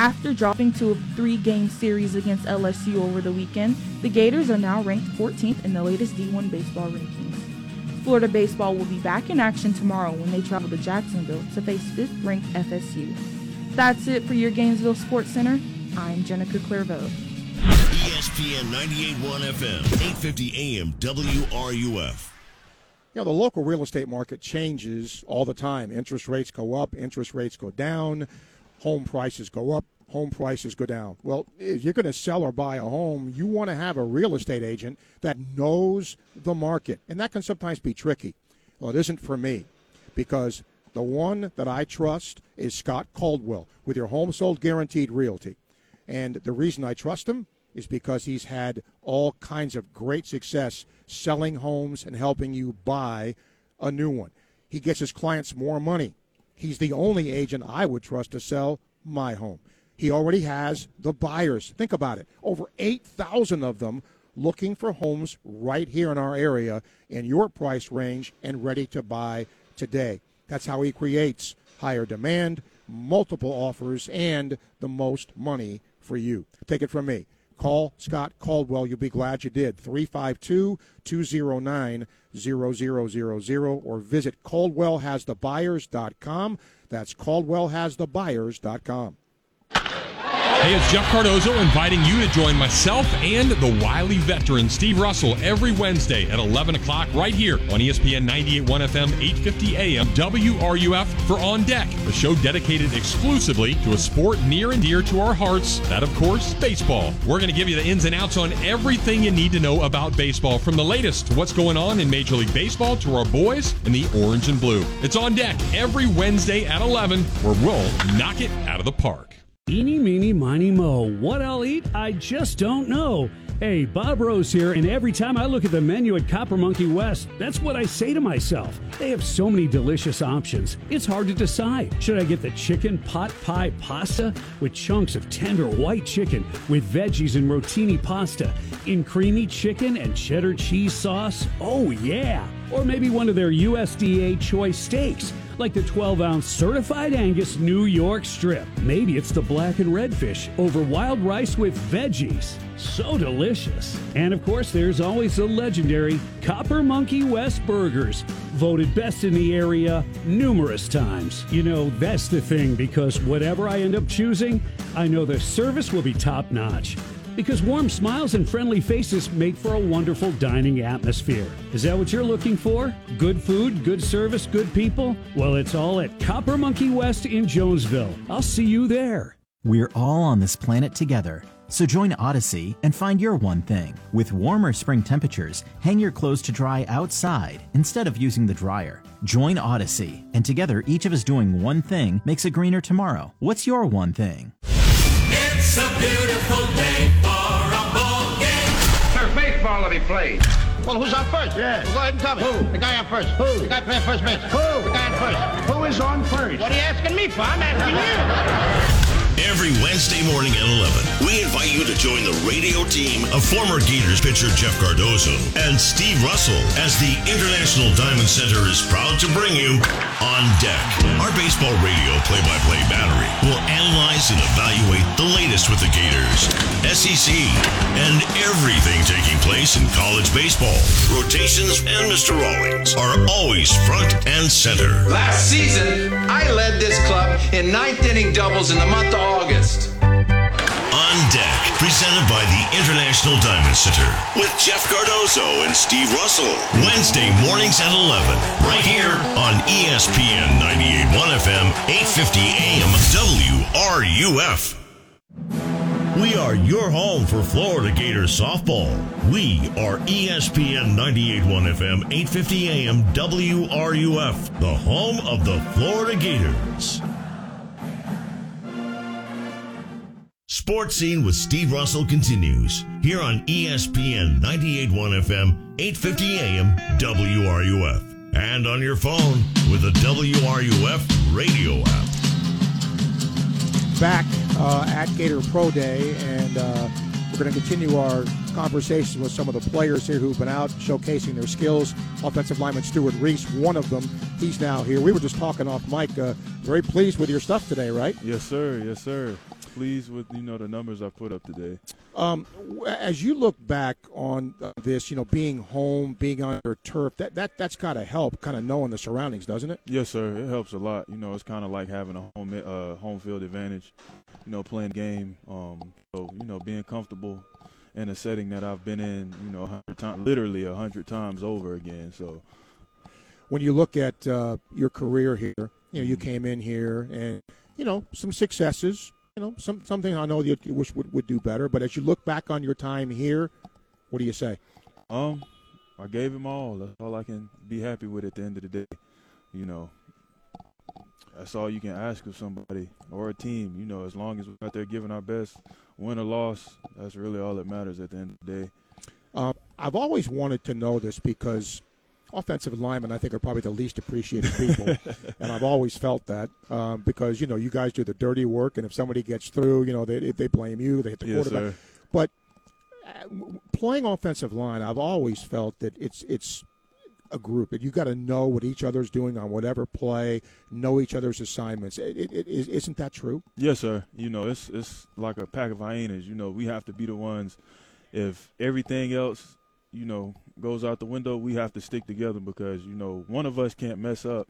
After dropping to a three game series against LSU over the weekend, the Gators are now ranked 14th in the latest D1 baseball rankings. Florida baseball will be back in action tomorrow when they travel to Jacksonville to face 5th ranked FSU. That's it for your Gainesville Sports Center. I'm Jenica Clairvaux. ESPN 98.1 FM, 850 AM, WRUF. You know, the local real estate market changes all the time. Interest rates go up, interest rates go down, home prices go up, home prices go down. Well, if you're going to sell or buy a home, you want to have a real estate agent that knows the market. And that can sometimes be tricky. Well, it isn't for me because the one that I trust is Scott Caldwell with your home sold guaranteed realty. And the reason I trust him is because he's had all kinds of great success selling homes and helping you buy a new one. He gets his clients more money. He's the only agent I would trust to sell my home. He already has the buyers. Think about it. Over 8,000 of them looking for homes right here in our area in your price range and ready to buy today. That's how he creates higher demand, multiple offers, and the most money for you. Take it from me. Call Scott Caldwell. You'll be glad you did. 352 209 0000 or visit caldwellhasthebuyers.com. That's caldwellhasthebuyers.com. Hey, it's Jeff Cardozo inviting you to join myself and the Wiley veteran Steve Russell every Wednesday at 11 o'clock right here on ESPN 98.1 FM, 850 AM, WRUF for On Deck, a show dedicated exclusively to a sport near and dear to our hearts, that of course, baseball. We're going to give you the ins and outs on everything you need to know about baseball, from the latest to what's going on in Major League Baseball to our boys in the orange and blue. It's On Deck every Wednesday at 11, where we'll knock it out of the park. Eeny, meeny, miny, mo. What I'll eat, I just don't know. Hey, Bob Rose here, and every time I look at the menu at Copper Monkey West, that's what I say to myself. They have so many delicious options. It's hard to decide. Should I get the chicken pot pie pasta with chunks of tender white chicken with veggies and rotini pasta, in creamy chicken and cheddar cheese sauce? Oh, yeah. Or maybe one of their USDA choice steaks like the 12 ounce certified Angus New York strip. Maybe it's the black and red fish over wild rice with veggies. So delicious. And of course, there's always the legendary Copper Monkey West Burgers, voted best in the area numerous times. You know, that's the thing because whatever I end up choosing, I know the service will be top notch. Because warm smiles and friendly faces make for a wonderful dining atmosphere. Is that what you're looking for? Good food, good service, good people? Well, it's all at Copper Monkey West in Jonesville. I'll see you there. We're all on this planet together. So join Odyssey and find your one thing. With warmer spring temperatures, hang your clothes to dry outside instead of using the dryer. Join Odyssey, and together each of us doing one thing makes a greener tomorrow. What's your one thing? It's a beautiful baseball to played. Well, who's on first? Yeah. Well, go ahead and tell me. Who? The guy on first. Who? The guy playing first base. Who? The guy on first. Who is on first? What are you asking me for? I'm asking you. Every Wednesday morning at 11, we invite you to join the radio team of former Gators pitcher Jeff Cardozo and Steve Russell as the International Diamond Center is proud to bring you On Deck. Our baseball radio play-by-play battery will analyze and evaluate the latest with the Gators, SEC, and everything taking place in college baseball. Rotations and Mr. Rawlings are always front and center. Last season, I led this club in ninth inning doubles in the month of August. On Deck, presented by the International Diamond Center with Jeff Cardozo and Steve Russell. Wednesday mornings at 11, right here on ESPN 98.1 FM, 850 AM, WRUF. We are your home for Florida Gators softball. We are ESPN 98.1 FM, 850 AM, WRUF, the home of the Florida Gators. Sports Scene with Steve Russell continues here on ESPN 98.1 FM, 850 AM, WRUF, and on your phone with the WRUF radio app. back uh, at Gator Pro Day, and uh, we're going to continue our conversations with some of the players here who've been out showcasing their skills. Offensive lineman Stewart Reese, one of them, he's now here. We were just talking off mic. Uh, very pleased with your stuff today, right? Yes, sir. Yes, sir. Pleased with you know the numbers I put up today. Um, as you look back on uh, this, you know, being home, being on your turf, that, that that's got to help, kind of knowing the surroundings, doesn't it? Yes, sir. It helps a lot. You know, it's kind of like having a home uh, home field advantage. You know, playing game. Um, so you know, being comfortable in a setting that I've been in. You know, a hundred times, literally a hundred times over again. So when you look at uh, your career here, you know, you came in here and, you know, some successes, you know, some something I know that you wish would, would do better. But as you look back on your time here, what do you say? Um, I gave him all. That's all I can be happy with at the end of the day. You know, that's all you can ask of somebody or a team. You know, as long as we're out there giving our best, win or loss, that's really all that matters at the end of the day. Uh, I've always wanted to know this because offensive linemen, I think, are probably the least appreciated people, and I've always felt that um, because you know you guys do the dirty work, and if somebody gets through, you know they they blame you, they hit the Yes, quarterback. sir. But uh, playing offensive line, I've always felt that it's it's a group. That you got to know what each other's doing on whatever play, know each other's assignments. It, it, it, isn't that true? Yes, sir. You know, it's it's like a pack of hyenas. You know, we have to be the ones. If everything else, you know, goes out the window, we have to stick together because you know one of us can't mess up,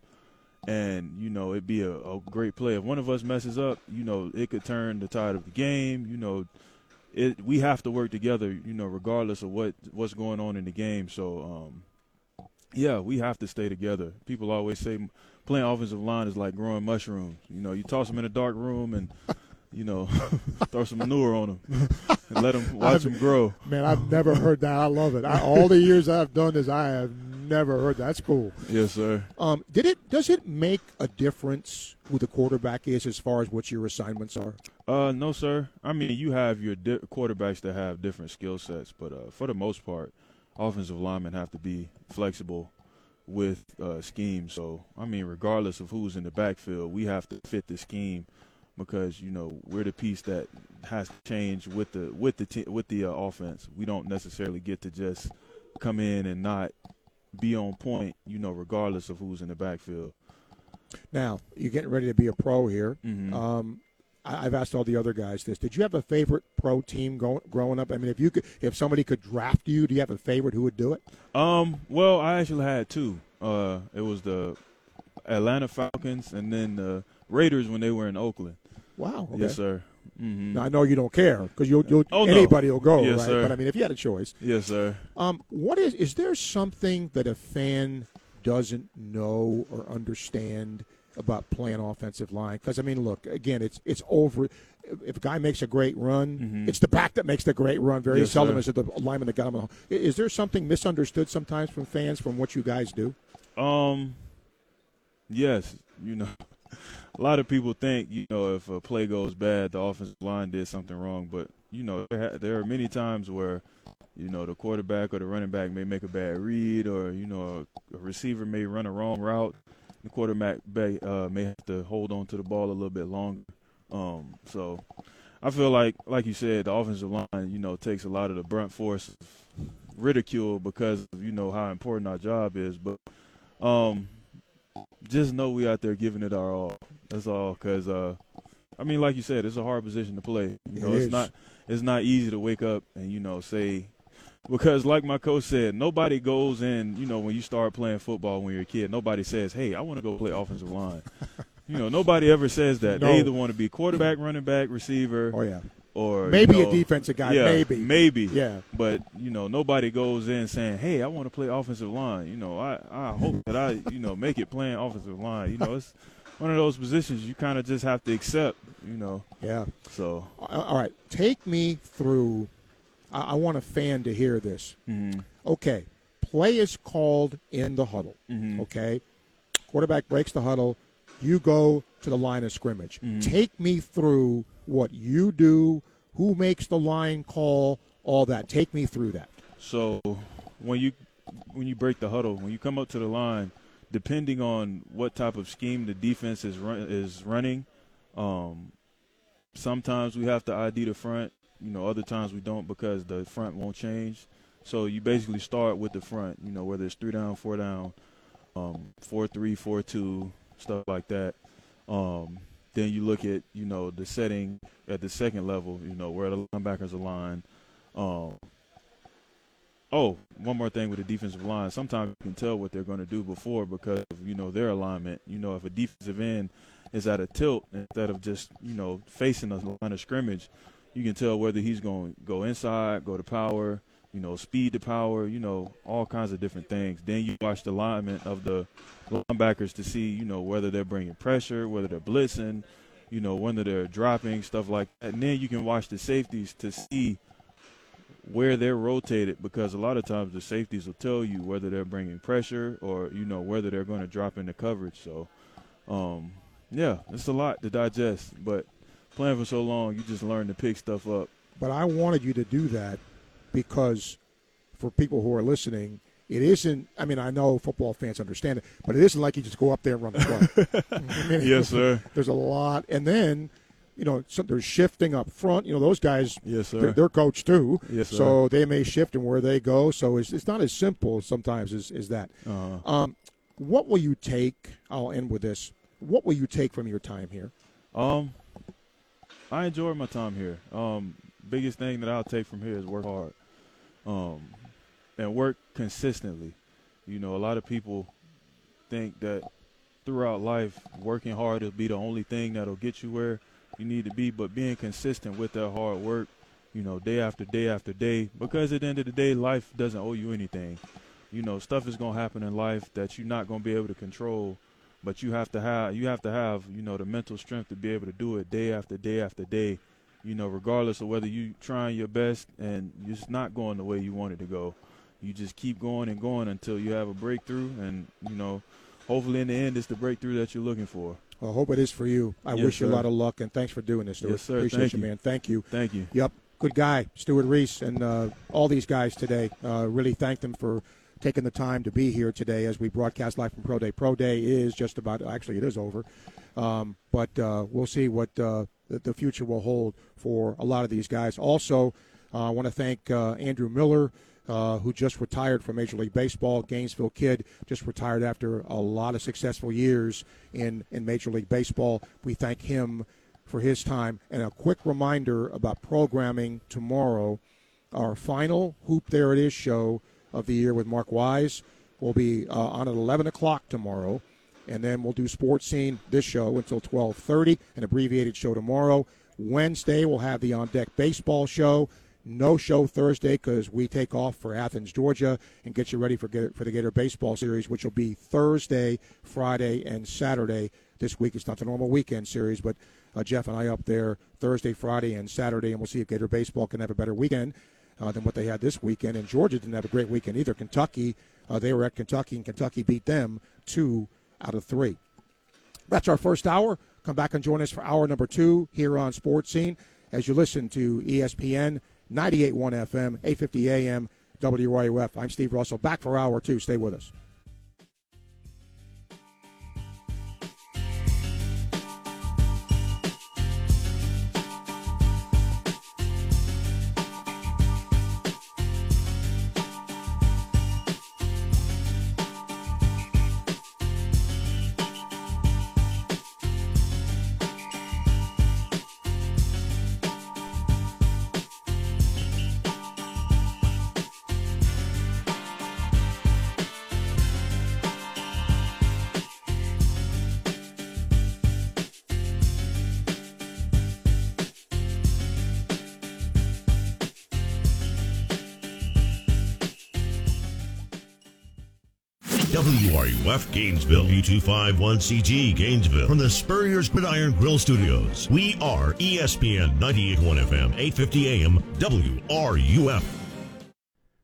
and you know it'd be a, a great play. If one of us messes up, you know, it could turn the tide of the game. You know, it we have to work together. You know, regardless of what what's going on in the game. So. um yeah, we have to stay together. People always say playing offensive line is like growing mushrooms. You know, you toss them in a dark room and you know, throw some manure on them and let them watch them grow. Man, I've never heard that. I love it. I, all the years I've done this, I have never heard that. That's cool. Yes, sir. Um, did it? Does it make a difference who the quarterback is as far as what your assignments are? Uh, no, sir. I mean, you have your di- quarterbacks that have different skill sets, but uh, for the most part, offensive linemen have to be flexible with uh, scheme. So, I mean, regardless of who's in the backfield, we have to fit the scheme because you know we're the piece that has to change with the with the te- with the uh, offense. We don't necessarily get to just come in and not be on point. You know, regardless of who's in the backfield. Now you're getting ready to be a pro here. Mhm. Um, I, I've asked all the other guys this. Did you have a favorite pro team go, growing up? I mean, if you could, if somebody could draft you, do you have a favorite who would do it? Um, well, I actually had two. Uh, it was the Atlanta Falcons and then the Raiders when they were in Oakland. Wow. Okay. Yes, sir. Mm-hmm. Now I know you don't care because you'll, you'll Oh, no. anybody will go, Yes, right? sir. But I mean, if you had a choice, Yes, sir. Um, what is is there something that a fan doesn't know or understand about playing offensive line? Because I mean, look again, it's it's over. If a guy makes a great run, it's the back that makes the great run. Very Mm-hmm. Yes, seldom sir. is it the lineman that got him. Is there something misunderstood sometimes from fans from what you guys do? Um, yes, you know, a lot of people think you know if a play goes bad, the offensive line did something wrong. But you know, there, are many times where you know the quarterback or the running back may make a bad read, or you know a, receiver may run a wrong route. The quarterback may, uh, may have to hold on to the ball a little bit longer. Um, so I feel like, like you said, the offensive line, you know, takes a lot of the brunt force ridicule because of, you know how important our job is. But um, just know we out there giving it our all. That's all. Cause uh, I mean, like you said, it's a hard position to play. You know, It it's is. not it's not easy to wake up and you know say because like my coach said, nobody goes in. You know, when you start playing football when you're a kid, nobody says, "Hey, I want to go play offensive line." you know, nobody ever says that. No. They either want to be quarterback, running back, receiver. Oh, yeah. Or Maybe you a defensive guy, Yeah, maybe. maybe. Yeah. But you know, nobody goes in saying, "Hey, I want to play offensive line." You know, I I hope that I you know make it playing offensive line. You know, it's one of those positions you kind of just have to accept. You know. Yeah. So. All right, take me through. I, I want a fan to hear this. Mm-hmm. Okay, play is called in the huddle. Mm-hmm. Okay, quarterback breaks the huddle. You go to the line of scrimmage. Mm-hmm. Take me through what you do. Who makes the line call? All that. Take me through that. So when you when you break the huddle, when you come up to the line, depending on what type of scheme the defense is run, is running, um, sometimes we have to ID the front. You know, other times we don't because the front won't change. So you basically start with the front. You know, whether it's three down, four down, um, four three, four two, stuff like that. Um, then you look at you know the setting at the second level. You know where the linebackers align. Um, Oh, one more thing with the defensive line. Sometimes you can tell what they're going to do before because of, you know, their alignment. You know, if a defensive end is at a tilt instead of just, you know, facing the line of scrimmage, you can tell whether he's going to go inside, go to power, you know, speed to power, you know, all kinds of different things. Then you watch the alignment of the linebackers to see, you know, whether they're bringing pressure, whether they're blitzing, you know, whether they're dropping, stuff like that. And then you can watch the safeties to see – where they're rotated because a lot of times the safeties will tell you whether they're bringing pressure or you know whether they're going to drop into coverage. So, um, yeah, it's a lot to digest. But playing for so long, you just learn to pick stuff up. But I wanted you to do that because for people who are listening, it isn't. I mean, I know football fans understand it, but it isn't like you just go up there and run the play. I mean, Yes, sir. There's a lot, and then you know, some, there's shifting up front. You know, those guys, Yes, sir. They're, they're coached too. Yes, sir. So they may shift and where they go. So it's, it's not as simple sometimes as, as that. Uh-huh. Um, what will you take? I'll end with this. What will you take from your time here? Um, I enjoy my time here. Um, biggest thing that I'll take from here is work hard, um, and work consistently. You know, a lot of people think that throughout life, working hard will be the only thing that'll get you where you need to be, but being consistent with that hard work, you know, day after day after day, because at the end of the day, life doesn't owe you anything. You know, stuff is gonna happen in life that you're not gonna be able to control, but you have to have you have to have you know the mental strength to be able to do it day after day after day. You know, regardless of whether you trying your best and it's not going the way you want it to go, you just keep going and going until you have a breakthrough, and you know, hopefully in the end, it's the breakthrough that you're looking for. Well, I hope it is for you. I Yes, wish you a lot of luck, and thanks for doing this, Stewart. Yes, sir. Appreciate Thank you, man. Thank you. Thank you. Yep. Good guy, Stewart Reese, and uh, all these guys today. Uh, really thank them for taking the time to be here today as we broadcast live from Pro Day. Pro Day is just about, actually, it is over. Um, but uh, we'll see what uh, the, the future will hold for a lot of these guys. Also, uh, I want to thank uh, Andrew Miller. Uh, who just retired from Major League Baseball? Gainesville kid just retired after a lot of successful years in, in Major League Baseball. We thank him for his time. And a quick reminder about programming tomorrow. Our final Hoop There It Is show of the year with Mark Wise will be uh, on at 11 o'clock tomorrow. And then we'll do Sports Scene this show until 12:30, an abbreviated show tomorrow. Wednesday we'll have the On Deck Baseball show. No show Thursday because we take off for Athens, Georgia, and get you ready for for the Gator Baseball Series, which will be Thursday, Friday, and Saturday this week. It's not the normal weekend series, but uh, Jeff and I up there Thursday, Friday, and Saturday, and we'll see if Gator Baseball can have a better weekend uh, than what they had this weekend. And Georgia didn't have a great weekend either. Kentucky, uh, they were at Kentucky, and Kentucky beat them two out of three. That's our first hour. Come back and join us for hour number two here on Sports Scene as you listen to ESPN 98.1 FM, 850 AM, WRUF. I'm Steve Russell. Back for hour two. Stay with us. Gainesville, U251CG Gainesville, from the Spurrier's Gridiron Grill Studios. We are ESPN 98.1 FM, 850 AM, WRUF.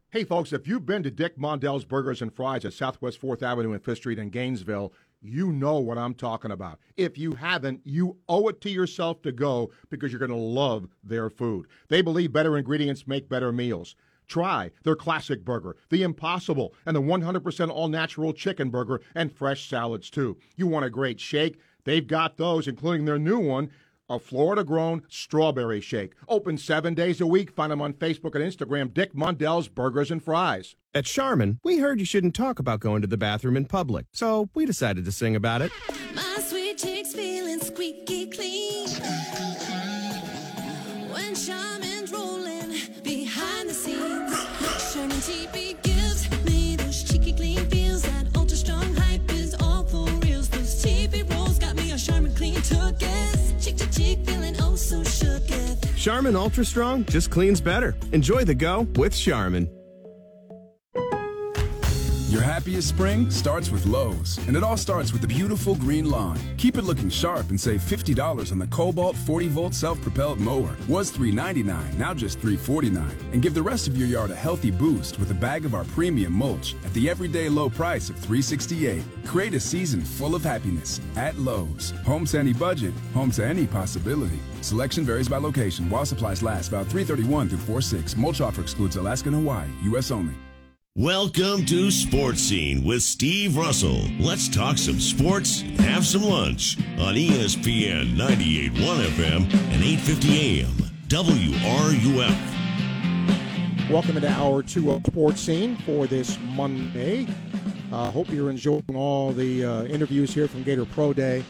Hey, folks, if you've been to Dick Mondell's Burgers and Fries at Southwest 4th Avenue and 5th Street in Gainesville, you know what I'm talking about. If you haven't, you owe it to yourself to go because you're going to love their food. They believe better ingredients make better meals. Try their classic burger, the Impossible, and the 100% all natural chicken burger and fresh salads, too. You want a great shake? They've got those, including their new one, a Florida grown strawberry shake. Open seven days a week. Find them on Facebook and Instagram, Dick Mondell's Burgers and Fries. At Charmin, we heard you shouldn't talk about going to the bathroom in public, so we decided to sing about it. My sweet cheeks feeling squeaky clean. Charmin Ultra Strong just cleans better. Enjoy the go with Charmin. Your happiest spring starts with Lowe's, and it all starts with the beautiful green lawn. Keep it looking sharp and save $50 on the Kobalt 40 volt self propelled mower. Was 399, now just 349. And give the rest of your yard a healthy boost with a bag of our premium mulch at the everyday low price of 368. Create a season full of happiness at Lowe's. Home to any budget, home to any possibility. Selection varies by location. While supplies last, about 331 through 46. Mulch offer excludes Alaska and Hawaii, U.S. only. Welcome to Sports Scene with Steve Russell. Let's talk some sports and have some lunch on ESPN 98.1 FM and 8:50 AM WRUF. Welcome into hour two of Sports Scene for this Monday. Uh, hope you're enjoying all the uh, interviews here from Gator Pro Day.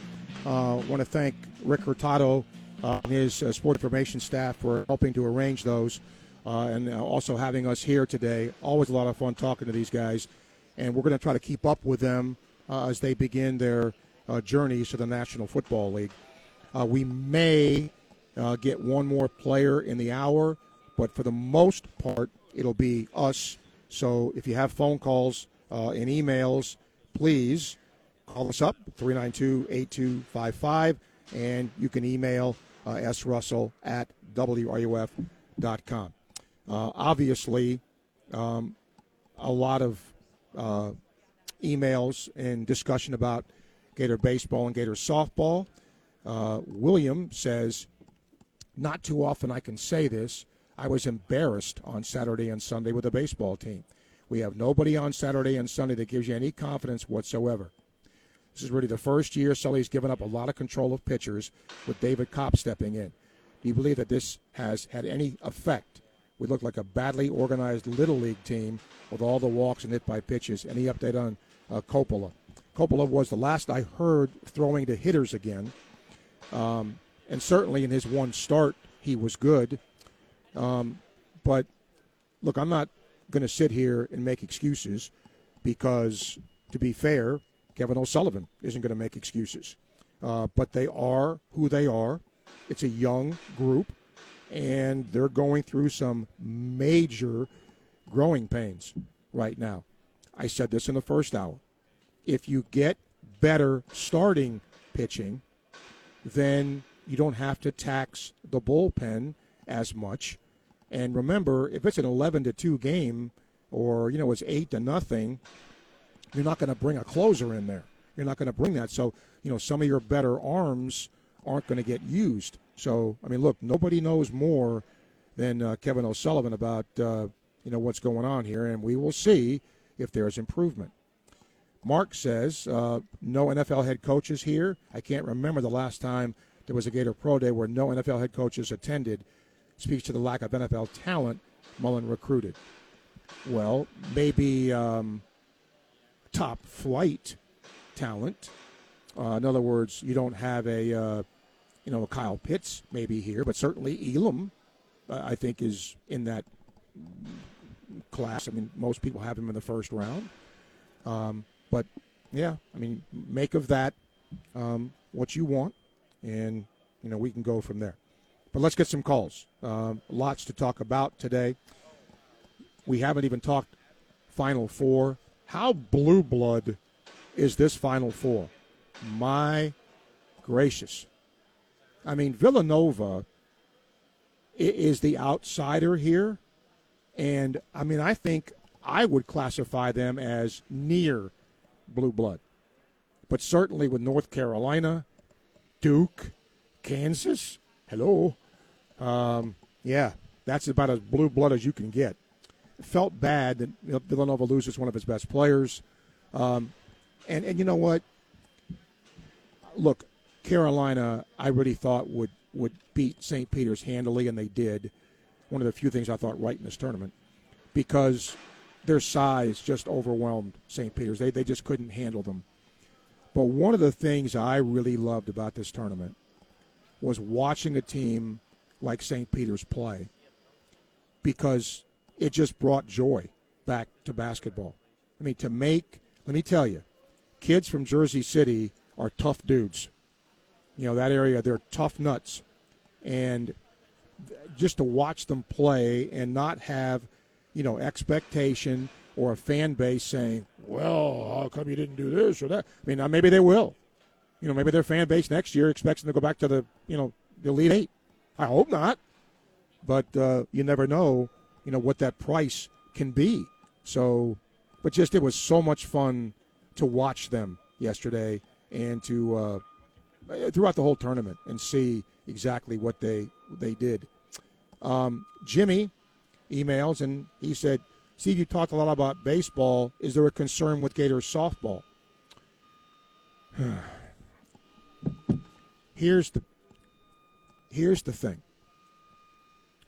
Uh, Want to thank Rick Hurtado uh, and his uh, sport information staff for helping to arrange those uh, and uh, also having us here today. Always a lot of fun talking to these guys, and we're going to try to keep up with them uh, as they begin their uh, journeys to the National Football League. Uh, we may uh, get one more player in the hour, but for the most part, it'll be us. So if you have phone calls and emails, please call us up 392-8255 and you can email uh, srussell at wruf.com uh, obviously um, a lot of uh, emails and discussion about gator baseball and gator softball uh, william says not too often i can say this i was embarrassed on saturday and sunday with the baseball team we have nobody on saturday and sunday that gives you any confidence whatsoever this is really the first year Sully's given up a lot of control of pitchers with David Kopp stepping in. Do you believe that this has had any effect? We look like a badly organized little league team with all the walks and hit by pitches. Any update on uh, Coppola? Coppola was the last I heard throwing to hitters again, um, and certainly in his one start he was good. Um, but look, I'm not going to sit here and make excuses because, to be fair, Kevin O'Sullivan isn't going to make excuses. Uh, but they are who they are. It's a young group, and they're going through some major growing pains right now. I said this in the first hour. If you get better starting pitching, then you don't have to tax the bullpen as much. And remember, if it's an 11 to 2 game or, you know, it's 8 to nothing, you're not going to bring a closer in there. You're not going to bring that. So, you know, some of your better arms aren't going to get used. So, I mean, look, nobody knows more than uh, Kevin O'Sullivan about, uh, you know, what's going on here, and we will see if there's improvement. Mark says, uh, no NFL head coaches here. I can't remember the last time there was a Gator Pro Day where no NFL head coaches attended. Speaks to the lack of NFL talent Mullen recruited. Well, maybe um, top flight talent. Uh, in other words, you don't have a, uh, you know, Kyle Pitts maybe here, but certainly Elam, uh, I think, is in that class. I mean, most people have him in the first round. Um, but yeah, I mean, make of that um, what you want, and you know we can go from there. But let's get some calls. Um, lots to talk about today. We haven't even talked Final Four. How blue blood is this Final Four? My gracious. I mean, Villanova is the outsider here. And I mean, I think I would classify them as near blue blood. But certainly with North Carolina, Duke, Kansas, hello. Um, yeah, that's about as blue blood as you can get. Felt bad that Villanova loses one of its best players. Um, and, and you know what? Look, Carolina, I really thought would, would beat St. Peter's handily, and they did. One of the few things I thought right in this tournament because their size just overwhelmed St. Peter's. They, they just couldn't handle them. But one of the things I really loved about this tournament was watching a team like St. Peter's play because it just brought joy back to basketball. I mean, to make, let me tell you, kids from Jersey City are tough dudes. You know, that area, they're tough nuts. And just to watch them play and not have, you know, expectation or a fan base saying, well, how come you didn't do this or that? I mean, maybe they will. You know, maybe their fan base next year expects them to go back to the, you know, the Elite Eight. I hope not. But uh, you never know, you know, what that price can be. So, but just it was so much fun to watch them yesterday and to uh, throughout the whole tournament and see exactly what they they did. Um, Jimmy emails and he said, Steve, you talked a lot about baseball. Is there a concern with Gators softball? here's the here's the thing.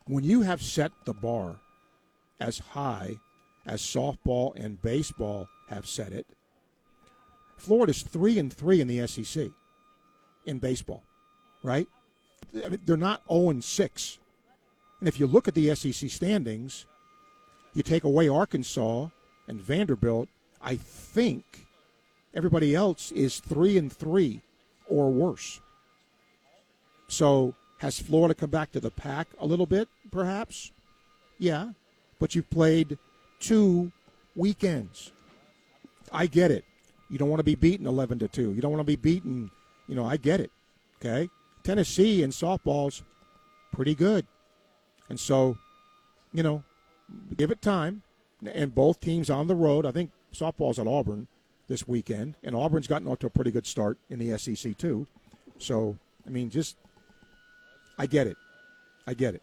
When you have set the bar as high as softball and baseball have set it, Florida's three and three in the SEC in baseball, right? I mean, they're not 0 and 6. And if you look at the SEC standings, you take away Arkansas and Vanderbilt, I think everybody else is 3 and 3 or worse. So, has Florida come back to the pack a little bit, perhaps? Yeah. But you've played two weekends. I get it. You don't want to be beaten 11 to 2. You don't want to be beaten, you know, I get it. Okay? Tennessee in softball's pretty good. And so, you know, give it time. And both teams on the road. I think softball's at Auburn this weekend, and Auburn's gotten off to a pretty good start in the SEC too. So, I mean, just I get it. I get it.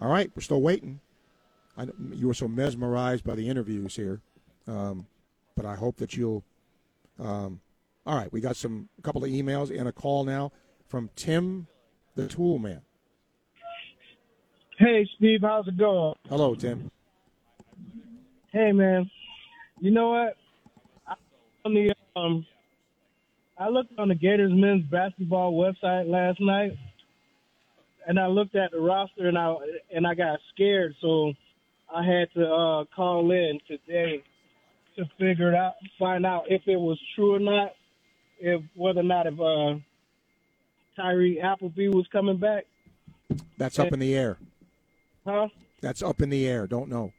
All right, we're still waiting. I, you were so mesmerized by the interviews here, um, but I hope that you'll. Um, all right, we got some a couple of emails and a call now from Tim, the Tool Man. Hey, Steve, how's it going? Hello, Tim. Hey, man. You know what? I, on the um, I looked on the Gators men's basketball website last night, and I looked at the roster, and I and I got scared, so I had to uh, call in today to figure it out, find out if it was true or not, if whether or not if uh, Tyree Appleby was coming back. That's up in the air. Huh? That's up in the air. Don't know.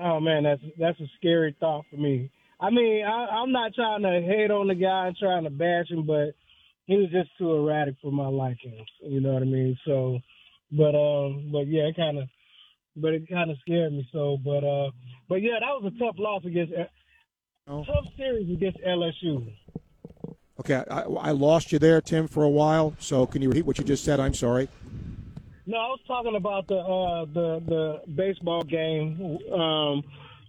Oh man, that's that's a scary thought for me. I mean, I, I'm not trying to hate on the guy and trying to bash him, but he was just too erratic for my liking. You know what I mean? So, but um, but yeah, it kind of, but it kind of scared me. So, but uh, but yeah, that was a tough loss against, Oh. tough series against LSU. Okay, I, I lost you there, Tim, for a while. So can you repeat what you just said? I'm sorry. No, I was talking about the uh, the the baseball game um,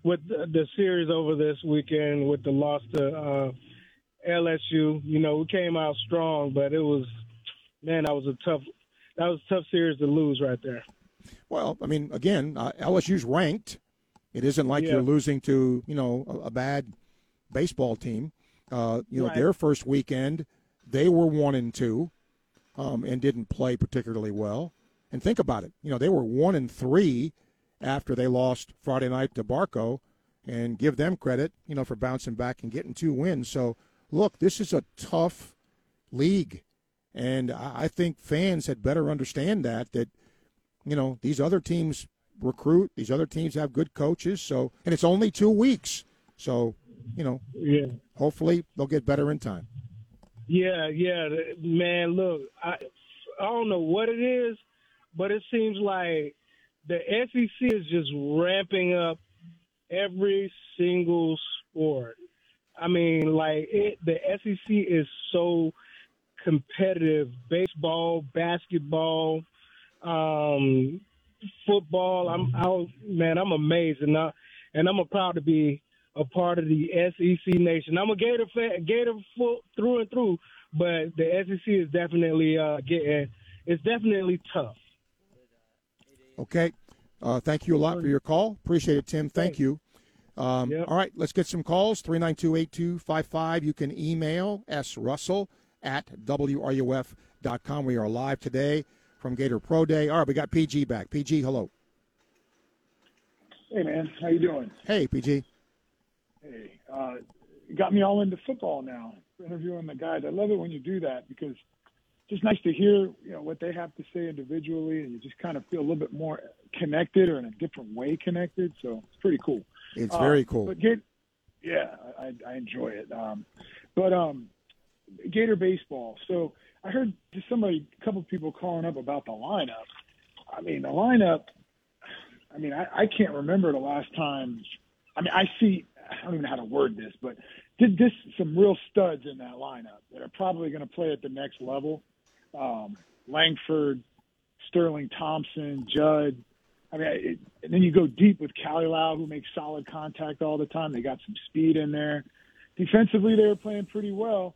with the, the series over this weekend with the loss to uh, LSU. You know, we came out strong, but it was man, that was a tough that was a tough series to lose right there. Well, I mean, again, uh, LSU's ranked. It isn't like Yeah. you're losing to you know a, a bad baseball team. Uh, you know, Right. their first weekend, they were one and two, um, and didn't play particularly well. And think about it. You know, they were one and three after they lost Friday night to Barco, and give them credit, you know, for bouncing back and getting two wins. So, look, this is a tough league, and I I think fans had better understand that that you know these other teams recruit, these other teams have good coaches. So, and it's only two weeks, so you know, Yeah. hopefully they'll get better in time. Yeah, yeah, man. Look, I I don't know what it is, but it seems like the SEC is just ramping up every single sport. I mean, like it, the SEC is so competitive. Baseball, basketball, um, football. I'm, I, man, I'm amazed, and I, and I'm proud to be a part of the SEC nation. I'm a Gator fan, Gator full, through and through, but the SEC is definitely uh, getting. It's definitely tough. Okay. Uh, thank you a lot for your call. Appreciate it, Tim. Thank you. Um, All right, let's get some calls. 392 8255. You can email srussell at wruf.com. We are live today from Gator Pro Day. All right, we got PG back. PG, hello. Hey man, how you doing? Hey, PG. Hey, uh, got me all into football now. Interviewing the guys, I love it when you do that because it's just nice to hear you know what they have to say individually, and you just kind of feel a little bit more connected or in a different way connected. So it's pretty cool. It's Uh, very cool. But get, yeah, I, I enjoy it. Um, but um, Gator baseball. So I heard just somebody, a couple of people calling up about the lineup. I mean, the lineup. I mean, I, I can't remember the last time. I mean, I see. I don't even know how to word this, but did this some real studs in that lineup that are probably going to play at the next level. Um, Langford, Sterling Thompson, Jud. I mean, it, and then you go deep with Calilao, who makes solid contact all the time. They got some speed in there. Defensively, they were playing pretty well.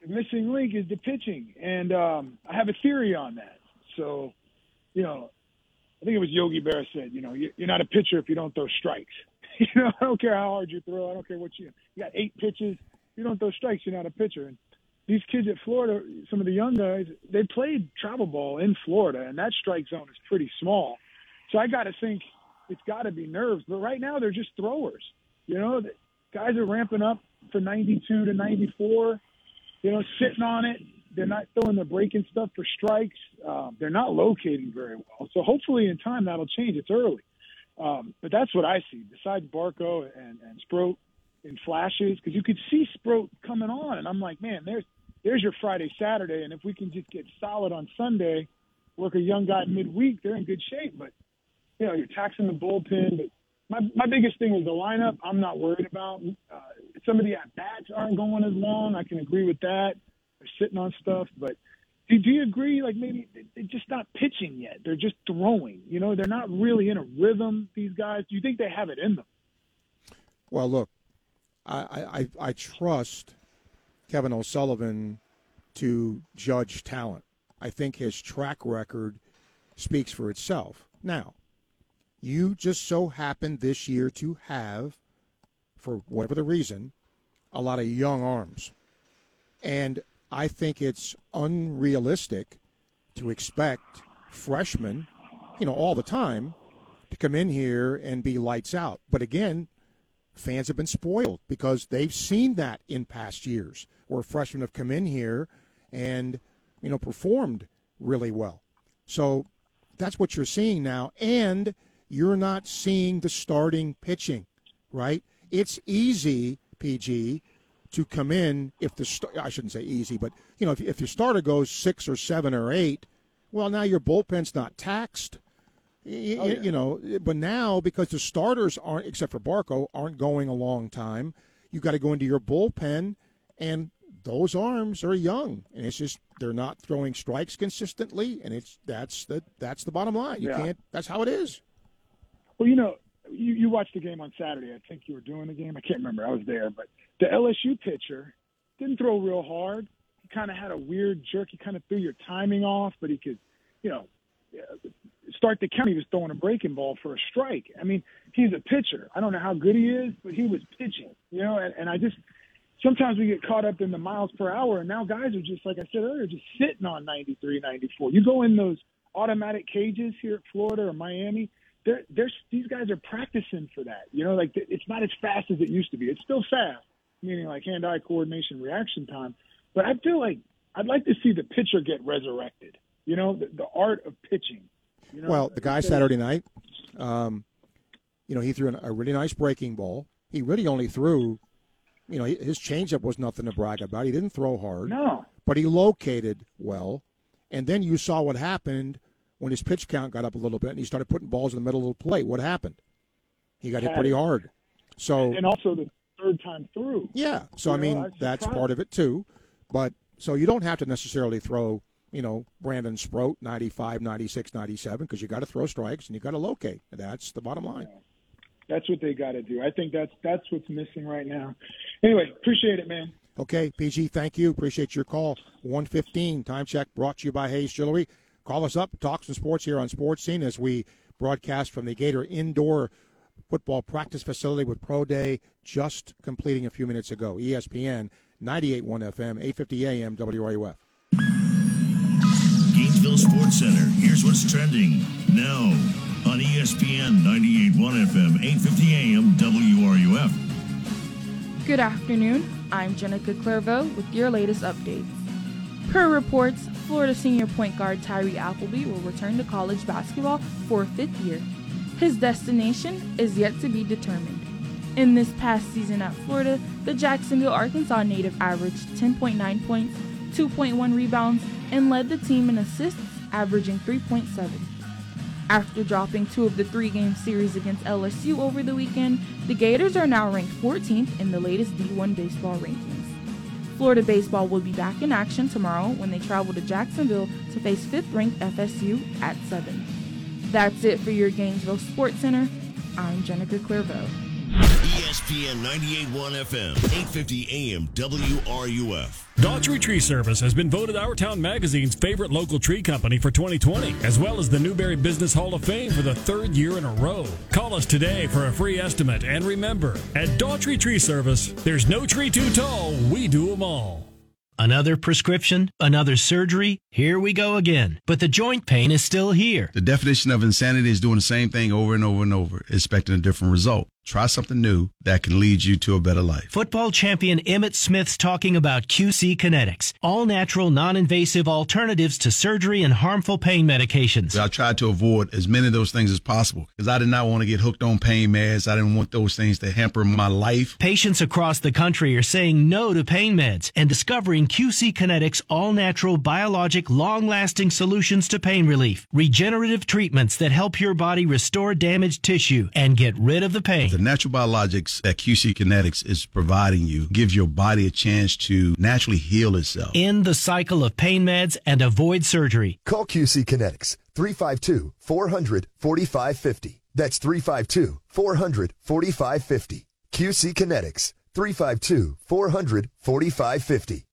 The missing link is the pitching, and um, I have a theory on that. So, you know, I think it was Yogi Berra said, you know, you- you're not a pitcher if you don't throw strikes. you know, I don't care how hard you throw. I don't care what you. You got eight pitches. You don't throw strikes, you're not a pitcher. And these kids at Florida, some of the young guys, they played travel ball in Florida, and that strike zone is pretty small. So I got to think it's got to be nerves. But right now, they're just throwers. You know, the guys are ramping up for 92 to 94. You know, sitting on it. They're not throwing the breaking stuff for strikes. Um, they're not locating very well. So hopefully, in time, that'll change. It's early. Um, but that's what I see. Besides Barco and, and Sproat in flashes, because you could see Sproat coming on, and I'm like, man, there's there's your Friday, Saturday, and if we can just get solid on Sunday, work a young guy midweek, they're in good shape. But you know, you're taxing the bullpen. But my my biggest thing is the lineup. I'm not worried about. Uh, some of the at bats aren't going as long. I can agree with that. They're sitting on stuff, but. Do, do you agree? Like maybe they- they're just not pitching yet. They're just throwing. You know, they're not really in a rhythm. These guys. Do you think they have it in them? Well, look, I, I, I- trust Kevin O'Sullivan to judge talent. I think his track record speaks for itself. Now, you just so happen this year to have, for whatever the reason, a lot of young arms. And I think it's unrealistic to expect freshmen, you know, all the time to come in here and be lights out. But again, fans have been spoiled because they've seen that in past years where freshmen have come in here and, you know, performed really well. So that's what you're seeing now. And you're not seeing the starting pitching, right? It's easy, PG, to come in if the st- I shouldn't say easy, but you know if, if your starter goes six or seven or eight, well now your bullpen's not taxed. Y- Oh, yeah. You know, but now because the starters aren't, except for Barco, aren't going a long time, you got to go into your bullpen, and those arms are young, and it's just they're not throwing strikes consistently, and it's that's the that's the bottom line. You Yeah. can't. That's how it is. Well, you know, you, you watched the game on Saturday. I think you were doing the game. I can't remember. I was there, but the LSU pitcher didn't throw real hard. He kind of had a weird jerk. He kind of threw your timing off, but he could, you know, uh, start the count. He was throwing a breaking ball for a strike. I mean, he's a pitcher. I don't know how good he is, but he was pitching. You know, and, and I just sometimes we get caught up in the miles per hour, and now guys are just like I said earlier, just sitting on 93, 94. You go in those automatic cages here at Florida or Miami. They're, they're, these guys are practicing for that. You know, like it's not as fast as it used to be. It's still fast, meaning like hand-eye coordination, reaction time. But I feel like I'd like to see the pitcher get resurrected. You know, the, the art of pitching. You know, well, the guy Saturday night, um, you know, he threw an, a really nice breaking ball. He really only threw, you know, his changeup was nothing to brag about. He didn't throw hard. No. But he located well. And then you saw what happened when his pitch count got up a little bit and he started putting balls in the middle of the plate. What happened? He got hit pretty hard. So and also the third time through. yeah. So You I know, mean, I'm that's part of it too. But so you don't have to necessarily throw, you know, Brandon Sproat 95, 96, 97 because you got to throw strikes and you got to locate. That's the bottom line. That's what they got to do. I think that's that's what's missing right now. Anyway, appreciate it, man. Okay, PG, thank you. Appreciate your call. 115 time check brought to you by Hayes Jewelry. Call us up, talk some sports here on Sports Scene as we broadcast from the Gator Indoor Football Practice Facility with Pro Day just completing a few minutes ago. ESPN 98.1 FM, 850 AM, WRUF. Gainesville Sports Center. Here's what's trending now on ESPN 98.1 FM, 850 AM, WRUF. Good afternoon. I'm Jenica Clairvaux with your latest updates. Per reports, Florida senior point guard Tyree Appleby will return to college basketball for a fifth year. His destination is yet to be determined. In this past season at Florida, the Jacksonville, Arkansas native averaged 10.9 points, 2.1 rebounds, and led the team in assists, averaging 3.7. After dropping two of the three game series against LSU over the weekend, the Gators are now ranked 14th in the latest D1 baseball rankings. Florida baseball will be back in action tomorrow when they travel to Jacksonville to face 5th ranked FSU at 7. That's it for your Gainesville Sports Center. I'm Jennifer Clairvaux. ESPN 98.1 FM, 850 AM, WRUF. Daughtry Tree Service has been voted Our Town Magazine's favorite local tree company for 2020, as well as the Newberry Business Hall of Fame for the third year in a row. Call us today for a free estimate, and remember, at Daughtry Tree Service, there's no tree too tall, we do them all. Another prescription, another surgery. Here we go again. But the joint pain is still here. The definition of insanity is doing the same thing over and over and over, expecting a different result. Try something new that can lead you to a better life. Football champion Emmitt Smith's talking about QC Kinetics, all natural, non invasive alternatives to surgery and harmful pain medications. I tried to avoid as many of those things as possible because I did not want to get hooked on pain meds. I didn't want those things to hamper my life. Patients across the country are saying no to pain meds and discovering QC Kinetics all natural, biologic, long lasting solutions to pain relief. Regenerative treatments that help your body restore damaged tissue and get rid of the pain. The natural biologics that QC Kinetics is providing you gives your body a chance to naturally heal itself. End the cycle of pain meds and avoid surgery. Call QC Kinetics 352 400 4550. That's 352 400 4550. QC Kinetics 352 400 4550.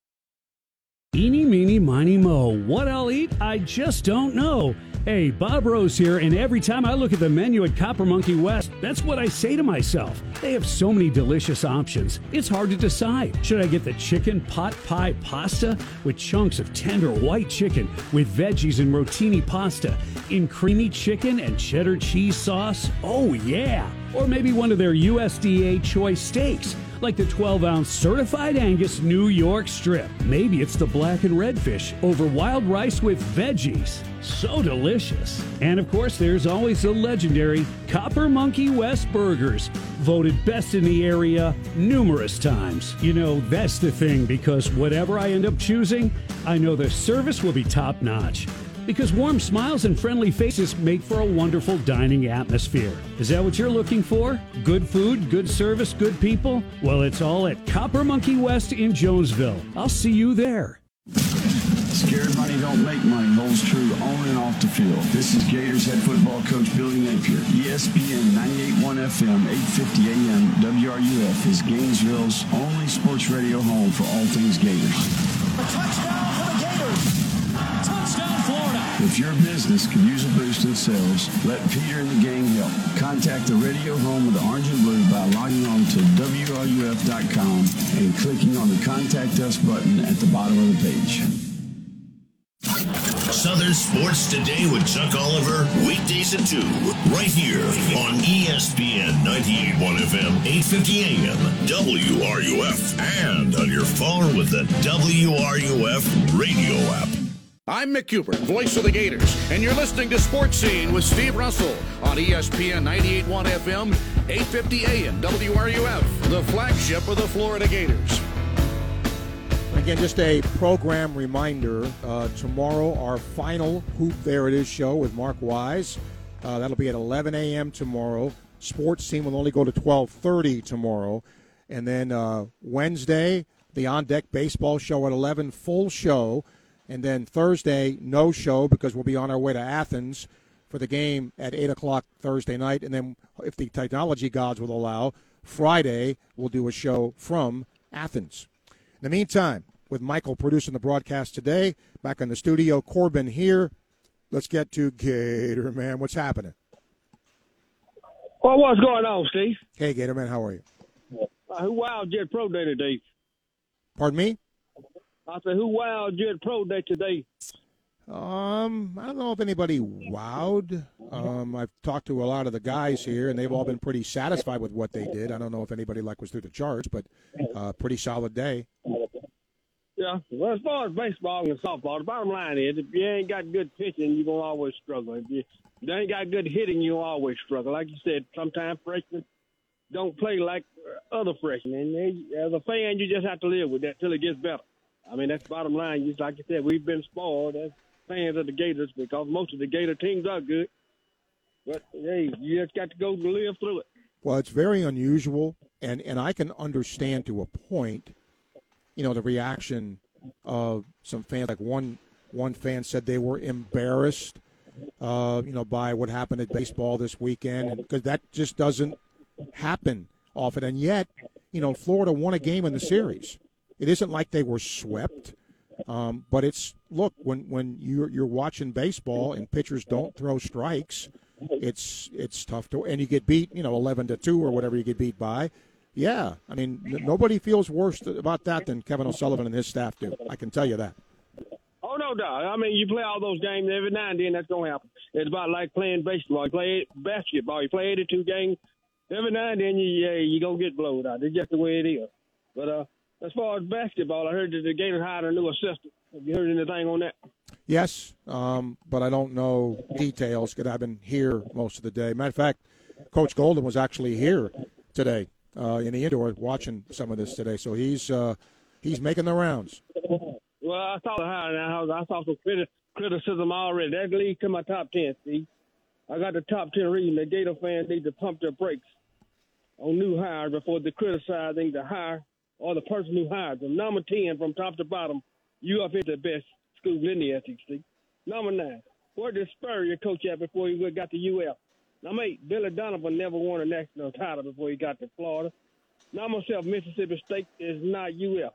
Eeny, meeny, miny, mo. What I'll eat, I just don't know. Hey, Bob Rose here, and every time I look at the menu at Copper Monkey West, that's what I say to myself. They have so many delicious options. It's hard to decide. Should I get the chicken pot pie pasta with chunks of tender white chicken with veggies and rotini pasta in creamy chicken and cheddar cheese sauce? Oh, yeah. Or maybe one of their USDA choice steaks like the 12 ounce certified Angus New York strip. Maybe it's the black and red fish over wild rice with veggies. So delicious. And of course, there's always the legendary Copper Monkey West Burgers, voted best in the area numerous times. You know, that's the thing because whatever I end up choosing, I know the service will be top notch. Because warm smiles and friendly faces make for a wonderful dining atmosphere. Is that what you're looking for? Good food, good service, good people? Well, it's all at Copper Monkey West in Jonesville. I'll see you there. Scared money don't make money holds true on and off the field. This is Gators head football coach Billy Napier. ESPN 98.1 FM, 850 AM, WRUF is Gainesville's only sports radio home for all things Gators. A touchdown Gators. Touchdown, Florida. If your business could use a boost in sales, let Peter and the gang help. Contact the radio home of the Orange and Blue by logging on to WRUF.com and clicking on the Contact Us button at the bottom of the page. Southern Sports Today with Chuck Oliver, weekdays at 2, right here on ESPN 98.1 FM, 850 AM, WRUF, and on your phone with the WRUF radio app. I'm Mick Cooper, voice of the Gators, and you're listening to Sports Scene with Steve Russell on ESPN 98.1 FM, 850 AM, WRUF, the flagship of the Florida Gators. Again, just a program reminder. Uh, tomorrow, our final Hoop There It Is show with Mark Wise. Uh, that'll be at 11 a.m. tomorrow. Sports Scene will only go to 12:30 tomorrow, and then uh, Wednesday, the On Deck Baseball show at 11, full show, and then Thursday, no show because we'll be on our way to Athens for the game at 8 o'clock Thursday night, and then if the technology gods will allow, Friday we'll do a show from Athens. In the meantime, with Michael producing the broadcast today, back in the studio, Corbin here. Let's get to Gator Man. What's happening? Well, what's going on, Steve? Hey, Gator Man, how are you? Uh, who wowed Pro Day today? Pardon me? I said, who wowed you at Pro Day today? Um, I don't know if anybody wowed. Um, I've talked to a lot of the guys here, and they've all been pretty satisfied with what they did. I don't know if anybody like was through the charts, but uh, pretty solid day. Yeah. Well, as far as baseball and softball, the bottom line is if you ain't got good pitching, you're going to always struggle. If you, if you ain't got good hitting, you'll always struggle. Like you said, sometimes freshmen don't play like other freshmen. And they, as a fan, you just have to live with that till it gets better. I mean, that's the bottom line. Just like you said, we've been spoiled as fans of the Gators because most of the Gator teams are good. But, hey, you just got to go to live through it. Well, it's very unusual, and, and I can understand to a point, you know, the reaction of some fans. Like one one fan said they were embarrassed uh, you know, by what happened at baseball this weekend, because that just doesn't happen often. And yet, you know, Florida won a game in the series. It isn't like they were swept, um, but it's look when when you're you're watching baseball and pitchers don't throw strikes, it's it's tough to and you get beat, you know, eleven to two or whatever you get beat by. Yeah, I mean, n- nobody feels worse about that than Kevin O'Sullivan and his staff do. I can tell you that. Oh no doubt. I mean, you play all those games every now and then. That's gonna happen. It's about like playing baseball. You play basketball. You play 82 games. Every now and then, you yeah, you gonna get blown out. It's just the way it is. But uh, as far as basketball, I heard that the Gators hired a new assistant. Have you heard anything on that? Yes, um, but I don't know details because I've been here most of the day. Matter of fact, Coach Golden was actually here today uh, in the indoor watching some of this today, so he's uh, he's making the rounds. Well, I saw the hire now. I saw some criti- criticism already. That leads to my top ten. See, I got the top ten reading. The Gator fans need to pump their brakes on new hires before they criticizing the hire or the person who hired them. Number ten, from top to bottom, UF is the best school in the SEC. Number nine, where did Spurrier coach at before he got to UF? Number eight, Billy Donovan never won a national title before he got to Florida. Number seven, Mississippi State is not UF.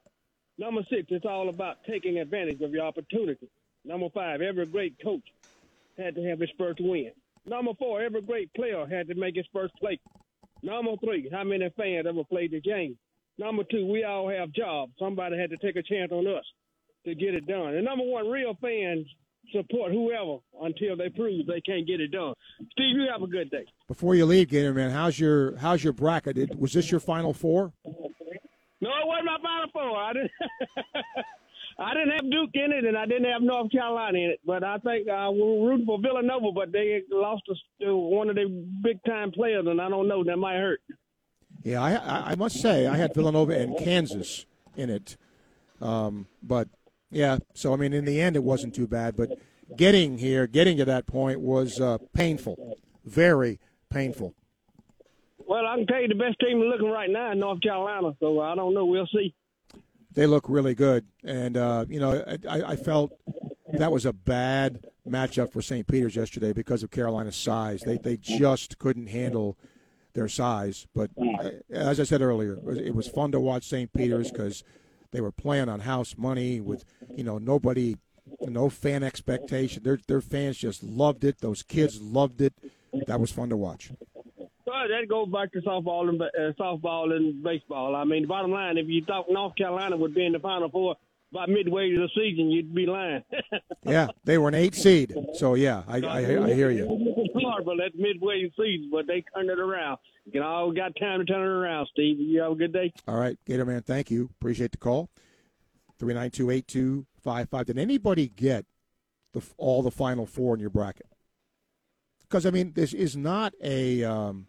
Number six, it's all about taking advantage of your opportunity. Number five, every great coach had to have his first win. Number four, every great player had to make his first play. Number three, how many fans ever played the game? Number two, we all have jobs. Somebody had to take a chance on us to get it done. And number one, real fans support whoever until they prove they can't get it done. Steve, you have a good day. Before you leave, Gator Man, how's your how's your bracket? Did- Was this your final four? No, it wasn't my final four. I didn't. I didn't have Duke in it, and I didn't have North Carolina in it. But I think uh, we were rooting for Villanova, but they lost to one of their big time players, and I don't know that might hurt. Yeah, I, I, must say I had Villanova and Kansas in it, um, but yeah. So I mean, in the end, it wasn't too bad. But getting here, getting to that point was uh, painful, very painful. Well, I can tell you the best team looking right now is North Carolina, so I don't know. We'll see. They look really good, and uh, you know, I, I felt that was a bad matchup for St. Peter's yesterday because of Carolina's size. They they just couldn't handle their size. But uh, as I said earlier, it was, it was fun to watch St. Peter's because they were playing on house money with you know nobody, no fan expectation. Their their fans just loved it. Those kids loved it. That was fun to watch. Well, that goes back to softball and uh, softball and baseball. I mean, bottom line, if you thought North Carolina would be in the Final Four by midway to the season, you'd be lying. Yeah, they were an eight seed. So yeah, I I, I hear you. Horrible at midway season, but they turned it around. You know, all got time to turn it around, Steve. You have a good day. All right, Gator Man, thank you. Appreciate the call. 392-8255. Did anybody get the all the final four in your bracket? Because I mean, this is not a um,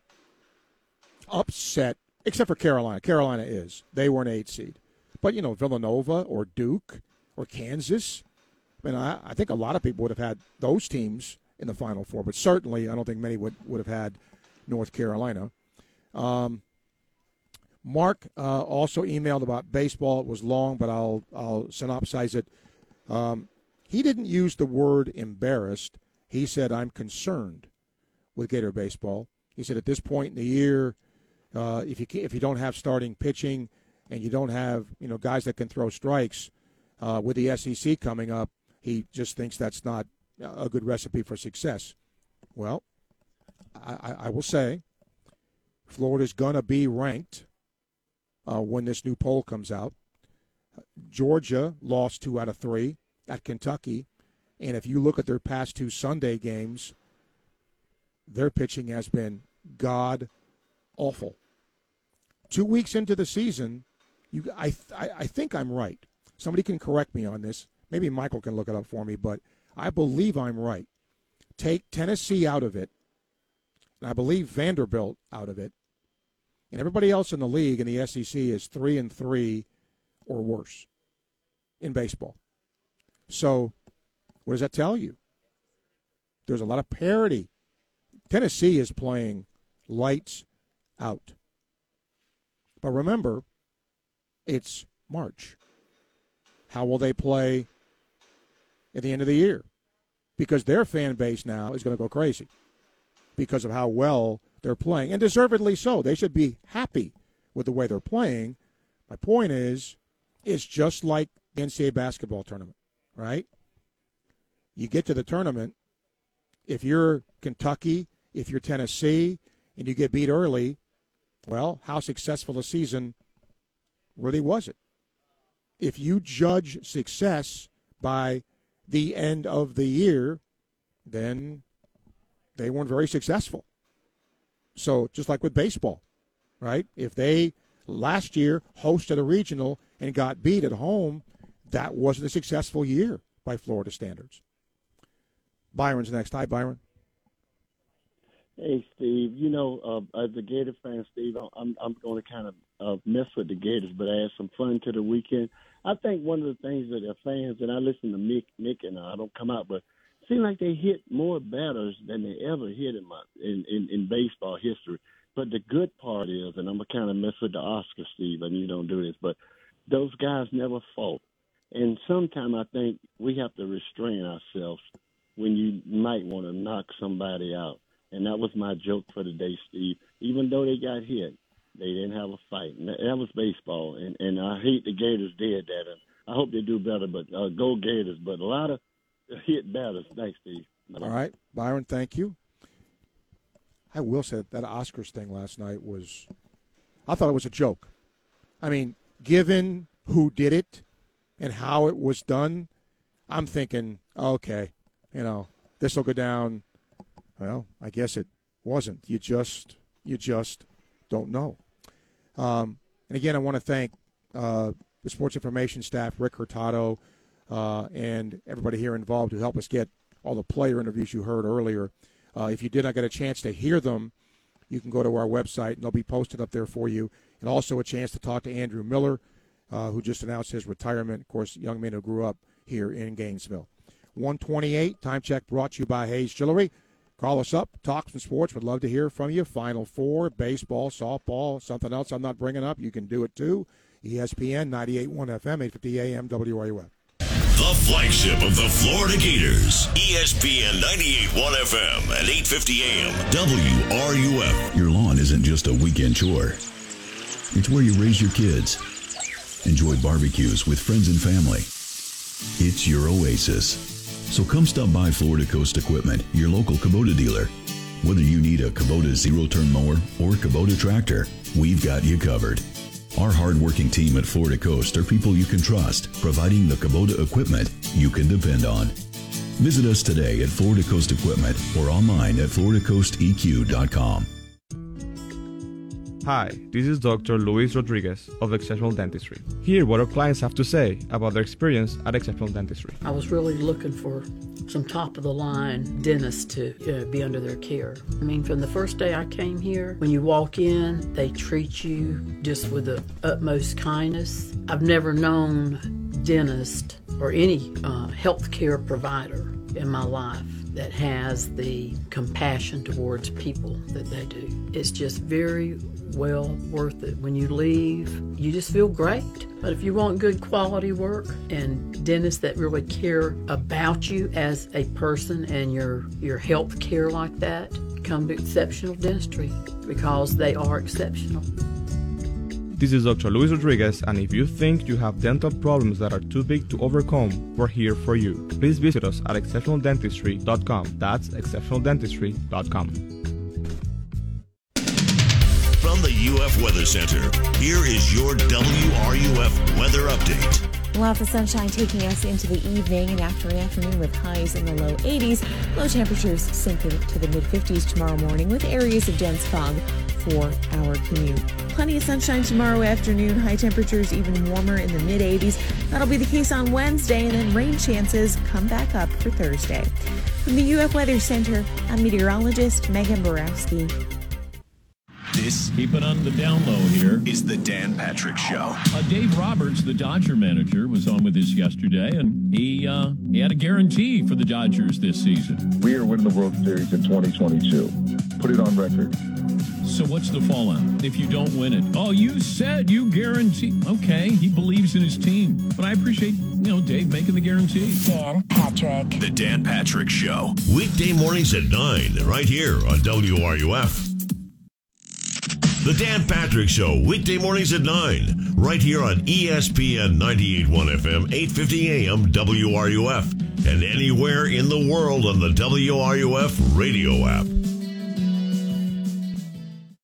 upset, except for Carolina. Carolina is. They were an eight seed, but you know Villanova or Duke or Kansas. I mean, I, I think a lot of people would have had those teams in the final four, but certainly I don't think many would would have had North Carolina. Um, Mark uh, also emailed about baseball. It was long, but I'll I'll synopsize it. Um, he didn't use the word embarrassed. He said, "I'm concerned with Gator baseball." He said, "At this point in the year, uh, if you if you don't have starting pitching and you don't have you know guys that can throw strikes uh, with the SEC coming up, he just thinks that's not a good recipe for success." Well, I, I, will say, Florida's gonna be ranked uh, when this new poll comes out. Georgia lost two out of three at Kentucky. And if you look at their past two Sunday games, their pitching has been god awful. Two weeks into the season, you, I, I, I think I'm right. Somebody can correct me on this. Maybe Michael can look it up for me, but I believe I'm right. Take Tennessee out of it, and I believe Vanderbilt out of it, and everybody else in the league in the SEC is three and three or worse in baseball. So, what does that tell you? There's a lot of parity. Tennessee is playing lights out. But remember, it's March. How will they play at the end of the year? because their fan base now is going to go crazy because of how well they're playing, and deservedly so. They should be happy with the way they're playing. My point is, it's just like the NCAA basketball tournament, right? You get to the tournament, if you're Kentucky, if you're Tennessee, and you get beat early, well, how successful a season really was it? If you judge success by the end of the year, then they weren't very successful. So just like with baseball, right? If they last year hosted a regional and got beat at home, that wasn't a successful year by Florida standards. Byron's next. Hi, Byron. Hey, Steve. You know, uh, as a Gator fan, Steve, I'm I'm going to kind of uh, mess with the Gators, but I had some fun to the weekend. I think one of the things that the fans and I listen to Mick, Nick, and I don't come out, but seem like they hit more batters than they ever hit in my in, in in baseball history. But the good part is, and I'm gonna kind of mess with the Oscar, Steve, and you don't do this, but those guys never fought. And sometimes I think we have to restrain ourselves when you might want to knock somebody out. And that was my joke for the day, Steve. Even though they got hit, they didn't have a fight. And that, was baseball. And and I hate the Gators did that. And I hope they do better. But uh, go Gators. But a lot of hit batters. Thanks, Steve. All right, Byron, thank you. I will say that, that Oscars thing last night was, I thought it was a joke. I mean, given who did it and how it was done, I'm thinking, okay, you know, this will go down. Well, I guess it wasn't. You just, you just don't know. Um, and again, I want to thank uh, the sports information staff, Rick Hurtado, uh, and everybody here involved who helped us get all the player interviews you heard earlier. Uh, if you did not get a chance to hear them, you can go to our website and they'll be posted up there for you. And also a chance to talk to Andrew Miller, uh, who just announced his retirement. Of course, young man who grew up here in Gainesville. 128, time check brought to you by Hayes Jewelry. Call us up, talk some sports. Would love to hear from you. Final four, baseball, softball, something else I'm not bringing up. You can do it too. ESPN 98.1 FM, 850 AM, WRUF. The flagship of the Florida Gators. ESPN 98.1 FM and 850 AM WRUF. Your lawn isn't just a weekend chore. It's where you raise your kids. Enjoy barbecues with friends and family. It's your oasis. So come stop by Florida Coast Equipment, your local Kubota dealer. Whether you need a Kubota zero-turn mower or Kubota tractor, we've got you covered. Our hardworking team at Florida Coast are people you can trust, providing the Kubota equipment you can depend on. Visit us today at Florida Coast Equipment or online at floridacoasteq.com. Hi, this is Dr. Luis Rodriguez of Exceptional Dentistry. Hear what our clients have to say about their experience at Exceptional Dentistry. I was really looking for some top of the line dentists to uh, be under their care. I mean, from the first day I came here, when you walk in, they treat you just with the utmost kindness. I've never known dentist or any uh, healthcare provider in my life that has the compassion towards people that they do. It's just very well worth it. When you leave, you just feel great. But if you want good quality work and dentists that really care about you as a person and your your health care like that, come to Exceptional Dentistry because they are exceptional. This is Dr. Luis Rodriguez, and if you think you have dental problems that are too big to overcome, we're here for you. Please visit us at exceptionaldentistry.com. That's exceptionaldentistry.com. From the UF Weather Center, here is your WRUF weather update. Lots of sunshine taking us into the evening and after an afternoon with highs in the low 80s. Low temperatures sink into the mid 50s tomorrow morning with areas of dense fog for our commute. Plenty of sunshine tomorrow afternoon, high temperatures even warmer in the mid 80s. That'll be the case on Wednesday, and then rain chances come back up for Thursday. From the UF Weather Center, I'm meteorologist Megan Borowski. This, keep it on the down low here, is the Dan Patrick Show. Uh, Dave Roberts, the Dodger manager, was on with us yesterday, and he uh, he had a guarantee for the Dodgers this season. We are winning the World Series in 2022. Put it on record. So what's the fallout if you don't win it? Oh, you said you guarantee. Okay, he believes in his team, but I appreciate you know, Dave making the guarantee. Dan Patrick. The Dan Patrick Show. Weekday mornings at 9, right here on WRUF. The Dan Patrick Show, weekday mornings at 9, right here on ESPN 98.1 FM, 850 AM, WRUF, and anywhere in the world on the WRUF radio app.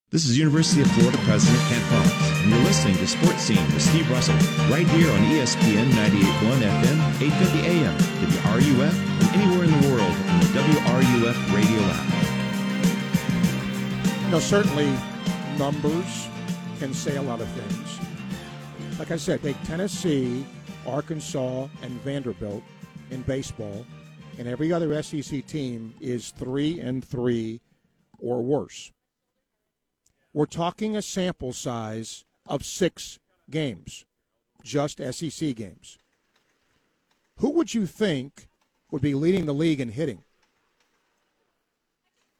This is University of Florida President Kent Phelps, and you're listening to Sports Scene with Steve Russell, right here on ESPN 98.1 FM, 850 AM, WRUF, and anywhere in the world on the WRUF radio app. You know, certainly numbers can say a lot of things. Like I said, take Tennessee, Arkansas, and Vanderbilt in baseball, and every other SEC team is three and three or worse. We're talking a sample size of six games, just SEC games. Who would you think would be leading the league in hitting?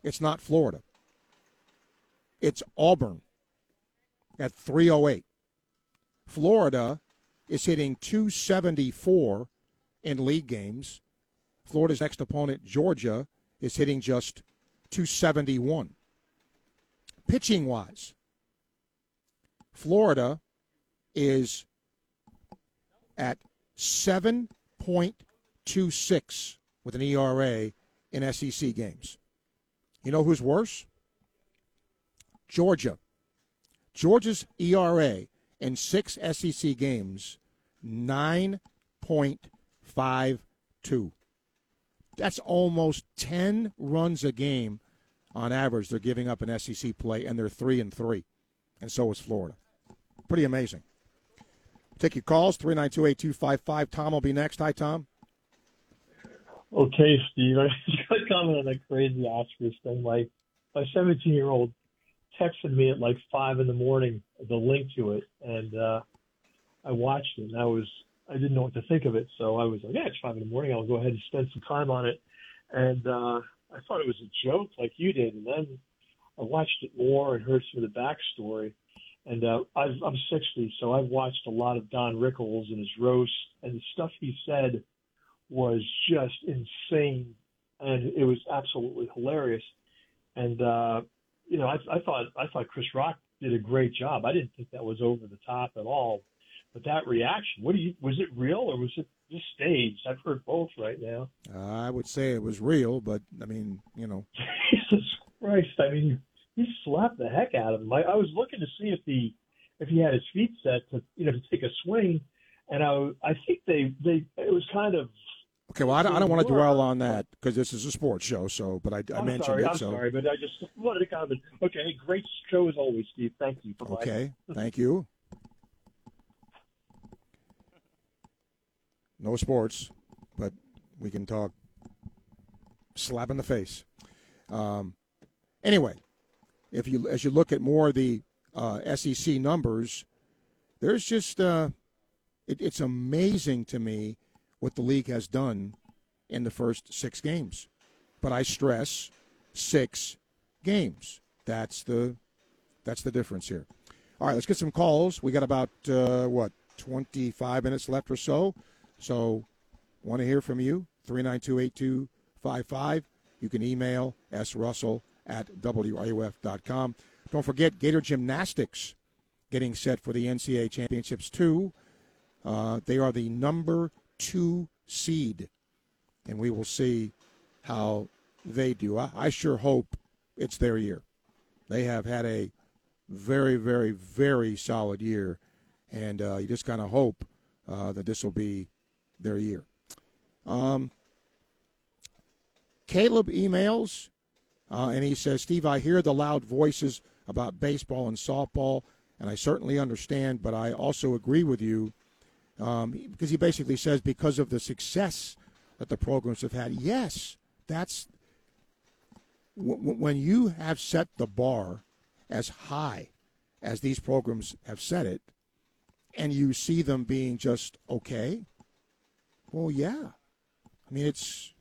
It's not Florida. It's Auburn at 308. Florida is hitting 274 in league games. Florida's next opponent, Georgia, is hitting just 271. Pitching wise, Florida is at 7.26 with an ERA in SEC games. You know who's worse? Georgia. Georgia's ERA in six SEC games, 9.52. That's almost 10 runs a game on average they're giving up an SEC play, and they're 3 and 3. And so is Florida. Pretty amazing. Take your calls, 392 8255. Tom will be next. Hi, Tom. Okay, Steve. I just got comment on that crazy Oscars thing. My my 17 year old texted me at like five in the morning the link to it, and uh, I watched it. And I was I didn't know what to think of it, so I was like, yeah, it's five in the morning. I'll go ahead and spend some time on it. And uh, I thought it was a joke, like you did, and then I watched it more and heard some of the backstory. And uh, I've, I'm 60, so I've watched a lot of Don Rickles and his roast, and the stuff he said was just insane, and it was absolutely hilarious. And uh, you know, I, I thought I thought Chris Rock did a great job. I didn't think that was over the top at all. But that reaction, what do you? Was it real or was it just staged? I've heard both right now. Uh, I would say it was real, but I mean, you know. Jesus Christ! I mean, he slapped the heck out of him. I, I was looking to see if he if he had his feet set to you know to take a swing, and I I think they they it was kind of Okay, well, I don't, I don't want to dwell on that because this is a sports show. So, but I, I I'm mentioned sorry, it. I'm so, sorry, but I just wanted to comment. Okay, great show as always, Steve. Thank you. Bye-bye. okay, thank you. No sports, but we can talk slap in the face. Um, anyway, if you as you look at more of the uh, SEC numbers, there's just uh, it, it's amazing to me what the league has done in the first six games. But I stress six games. That's the that's the difference here. All right, let's get some calls. We got about uh, what 25 minutes left or so. So, want to hear from you? 392-8255. You can email srussell at wruf.com. Don't forget Gator Gymnastics getting set for the NCAA Championships too. Uh, they are the number two seed, and we will see how they do. I, I sure hope it's their year. They have had a very, very, very solid year, and uh, you just kind of hope uh, that this will be their year. Um, Caleb emails, uh, and he says, Steve, I hear the loud voices about baseball and softball, and I certainly understand, but I also agree with you um, because he basically says because of the success that the programs have had. Yes, that's w- when you have set the bar as high as these programs have set it, and you see them being just okay. Well, yeah. I mean, it's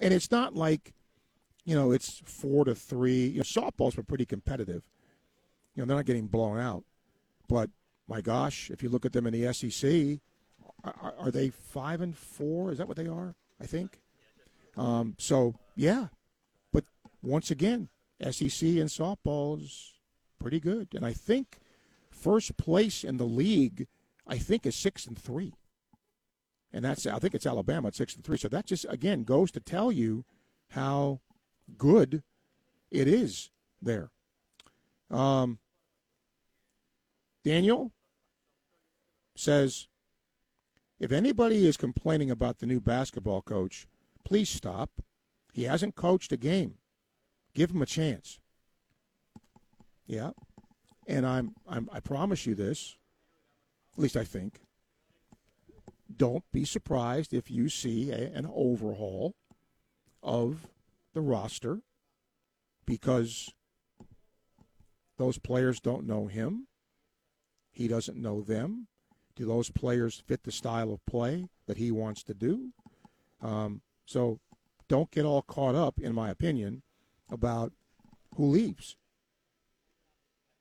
and it's not like you know it's four to three. You know, softballs were pretty competitive. You know, they're not getting blown out, but my gosh, if you look at them in the SEC, are, are they five and four? Is that what they are? I think. Um, so yeah, but once again, SEC and softball is pretty good, and I think first place in the league, I think, is six and three, and that's I think it's Alabama at six and three. So that just again goes to tell you how good it is there. Um, Daniel says, if anybody is complaining about the new basketball coach, please stop. He hasn't coached a game. Give him a chance. Yeah. And I'm, I'm I promise you this, at least I think. Don't be surprised if you see a, an overhaul of the roster because those players don't know him. He doesn't know them. Do those players fit the style of play that he wants to do? Um, so don't get all caught up, in my opinion, about who leaves.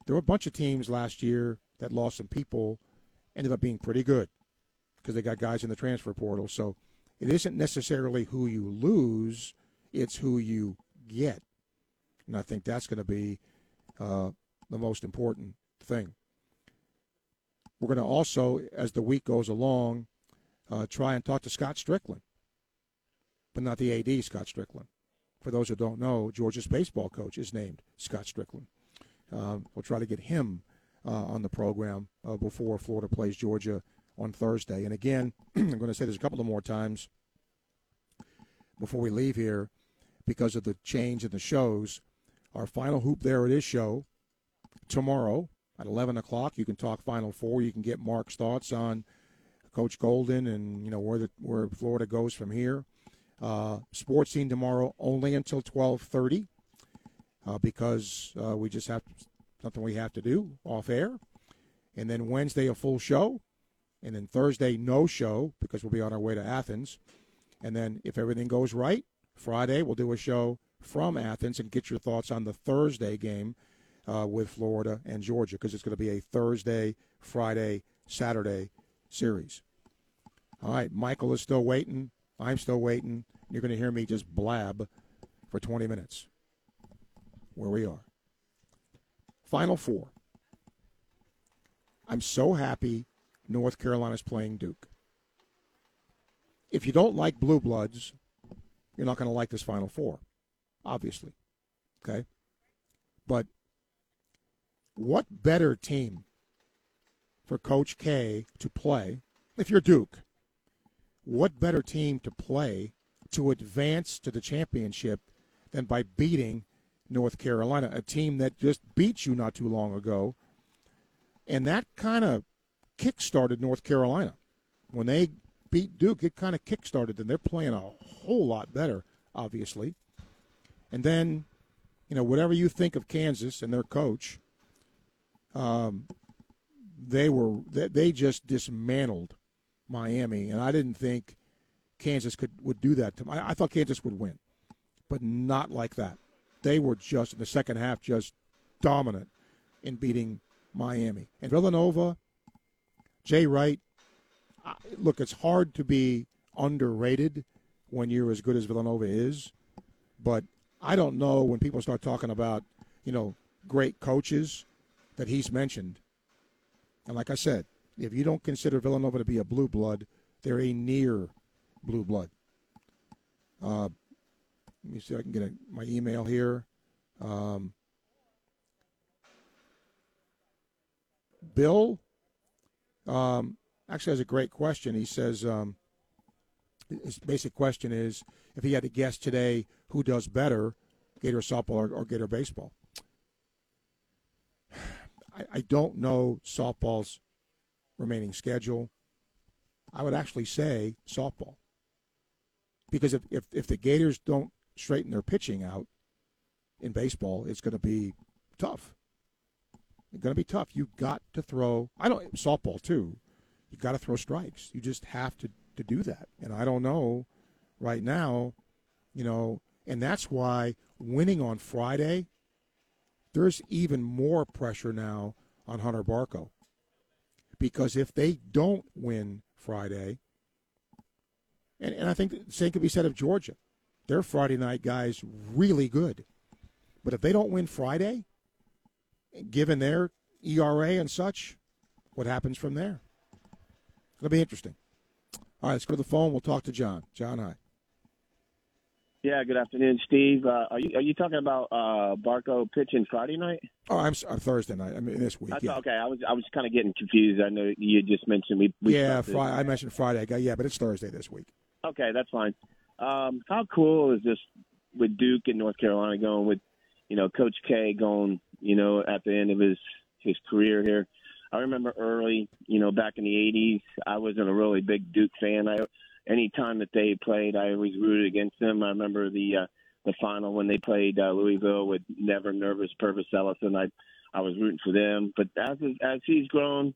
There were a bunch of teams last year that lost some people, ended up being pretty good because they got guys in the transfer portal. So it isn't necessarily who you lose, it's who you get. And I think that's going to be uh, the most important thing. We're going to also, as the week goes along, uh, try and talk to Scott Strickland, but not the AD, Scott Strickland. For those who don't know, Georgia's baseball coach is named Scott Strickland. Uh, we'll try to get him uh, on the program uh, before Florida plays Georgia on Thursday. And again, I'm going to say this a couple of more times before we leave here because of the change in the shows. Our final Hoop There It Is show tomorrow at 11 o'clock. You can talk Final Four. You can get Mark's thoughts on Coach Golden and you know where the, where Florida goes from here. Uh, sports scene tomorrow only until 12:30 uh, because uh, we just have something we have to do off air, and then Wednesday a full show, and then Thursday no show because we'll be on our way to Athens, and then if everything goes right, Friday we'll do a show from Athens and get your thoughts on the Thursday game uh, with Florida and Georgia because it's going to be a Thursday, Friday, Saturday series. All right, Michael is still waiting. I'm still waiting. You're going to hear me just blab for 20 minutes. Where we are. Final four. I'm so happy North Carolina's playing Duke. If you don't like Blue Bloods, you're not going to like this Final Four, obviously. Okay? But what better team for Coach K to play if you're Duke? What better team to play to advance to the championship than by beating North Carolina, a team that just beat you not too long ago? And that kind of kick-started North Carolina. When they beat Duke, it kind of kick-started, and they're playing a whole lot better, obviously. And then, you know, whatever you think of Kansas and their coach, um, they were they just dismantled Miami, and I didn't think Kansas could would do that to. I, I thought Kansas would win, but not like that. They were just in the second half just dominant in beating Miami and Villanova. Jay Wright. Look, it's hard to be underrated when you're as good as Villanova is, but I don't know when people start talking about you know great coaches that he's mentioned. And like I said, if you don't consider Villanova to be a blue blood, they're a near blue blood. Uh, let me see if I can get a, my email here. Um, Bill um, actually has a great question. He says um, his basic question is if he had to guess today who does better, Gator softball or, or Gator baseball. I, I don't know softball's remaining schedule. I would actually say softball. Because if, if, if the Gators don't straighten their pitching out in baseball, it's going to be tough. It's going to be tough. You've got to throw, I don't, softball too, you've got to throw strikes. You just have to, to do that. And I don't know right now, you know, and that's why winning on Friday – there's even more pressure now on Hunter Barco. Because if they don't win Friday. And, and I think the same could be said of Georgia. Their Friday night guys really good. But if they don't win Friday, given their ERA and such, what happens from there? It'll be interesting. All right, let's go to the phone. We'll talk to John. John, hi. Yeah, good afternoon, Steve. Uh, are you are you talking about uh, Barco pitching Friday night? Oh, I'm sorry, Thursday night. I mean this week. That's yeah, okay. I was I was kind of getting confused. I know you just mentioned we. we yeah. Friday, I mentioned Friday. Yeah, but it's Thursday this week. Okay, that's fine. Um, how cool is this with Duke and North Carolina going with, you know, Coach K going, you know, at the end of his his career here. I remember early, you know, back in the '80s, I wasn't a really big Duke fan. I any time that they played, I always rooted against them. I remember the uh, the final when they played uh, Louisville with never nervous Pervis Ellison. I I was rooting for them, but as as he's grown,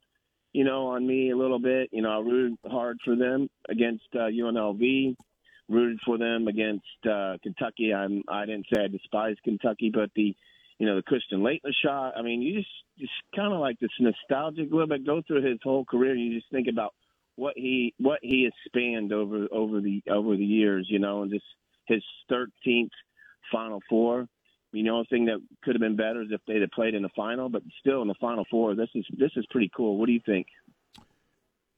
you know, on me a little bit. You know, I rooted hard for them against uh, UNLV, rooted for them against uh, Kentucky. I'm I didn't say I despise Kentucky, but the you know the Christian Laettner shot. I mean, you just just kind of like this nostalgic little bit. Go through his whole career, and you just think about what he what he has spanned over over the over the years. You know, and just his thirteenth Final Four. You know, the thing that could have been better is if they'd have played in the final, but still in the Final Four. This is this is pretty cool. What do you think?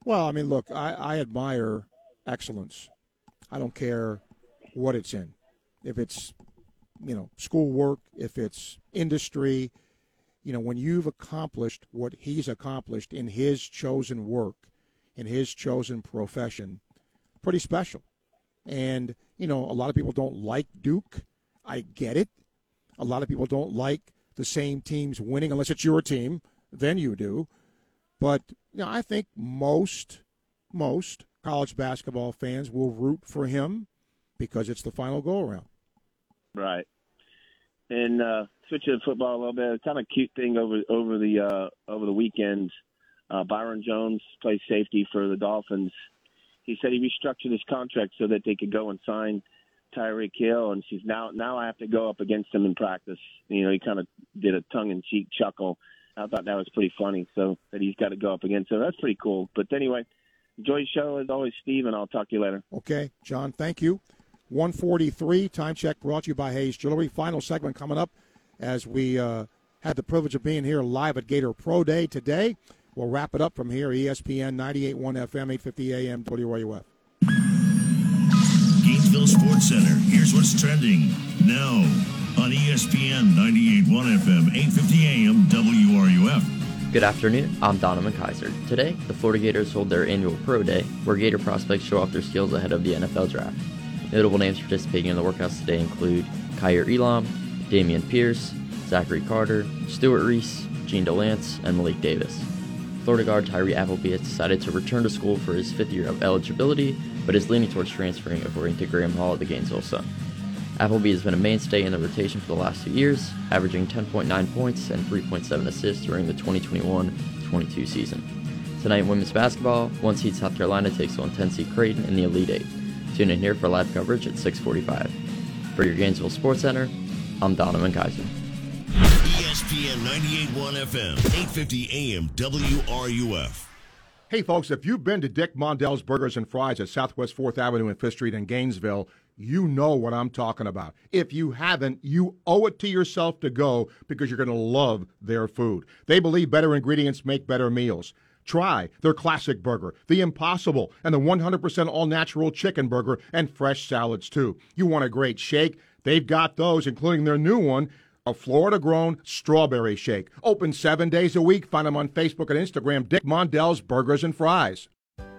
Well, I mean, look, I, I admire excellence. I don't care what it's in. If it's, you know, schoolwork, if it's industry, you know, when you've accomplished what he's accomplished in his chosen work, in his chosen profession, pretty special. And, you know, a lot of people don't like Duke. I get it. A lot of people don't like the same teams winning unless it's your team. Then you do. But you know, I think most most college basketball fans will root for him because it's the final go around. Right. And uh, switching to football a little bit, kind of cute thing over over the uh, over the weekend. Uh, Byron Jones plays safety for the Dolphins. He said he restructured his contract so that they could go and sign Tyreek Hill, and she's now now I have to go up against him in practice. You know, he kind of did a tongue in cheek chuckle. I thought that was pretty funny. So that he's got to go up against him. That's pretty cool. But anyway, enjoy the show as always, Steve, and I'll talk to you later. Okay, John, thank you. 143 time check brought to you by Hayes Jewelry. Final segment coming up as we uh, had the privilege of being here live at Gator Pro Day today. We'll wrap it up from here. ESPN 98.1 FM, 850 AM, WRUF. Gainesville Sports Center. Here's what's trending now on ESPN 98.1 FM, 850 AM, WRUF. Good afternoon. I'm Donovan Kaiser. Today, the Florida Gators hold their annual Pro Day, where Gator prospects show off their skills ahead of the NFL Draft. Notable names participating in the workouts today include Kaiir Elam, Dameon Pierce, Zachary Carter, Stewart Reese, Jean Delance, and Malik Davis. Florida guard Tyree Appleby has decided to return to school for his fifth year of eligibility, but is leaning towards transferring according to Graham Hall of the Gainesville Sun. Appleby has been a mainstay in the rotation for the last two years, averaging 10.9 points and 3.7 assists during the 2021-22 season. Tonight in women's basketball, one seed South Carolina takes on 10 seed Creighton in the Elite Eight. Tune in here for live coverage at 6:45. For your Gainesville Sports Center, I'm Donovan Kaiser. ESPN 98.1 FM, 850 AM, WRUF. Hey, folks, if you've been to Dick Mondell's Burgers and Fries at Southwest 4th Avenue and 5th Street in Gainesville, you know what I'm talking about. If you haven't, you owe it to yourself to go because you're going to love their food. They believe better ingredients make better meals. Try their classic burger, the Impossible, and the 100% all natural chicken burger and fresh salads, too. You want a great shake? They've got those, including their new one, a Florida grown strawberry shake. Open seven days a week. Find them on Facebook and Instagram, Dick Mondell's Burgers and Fries.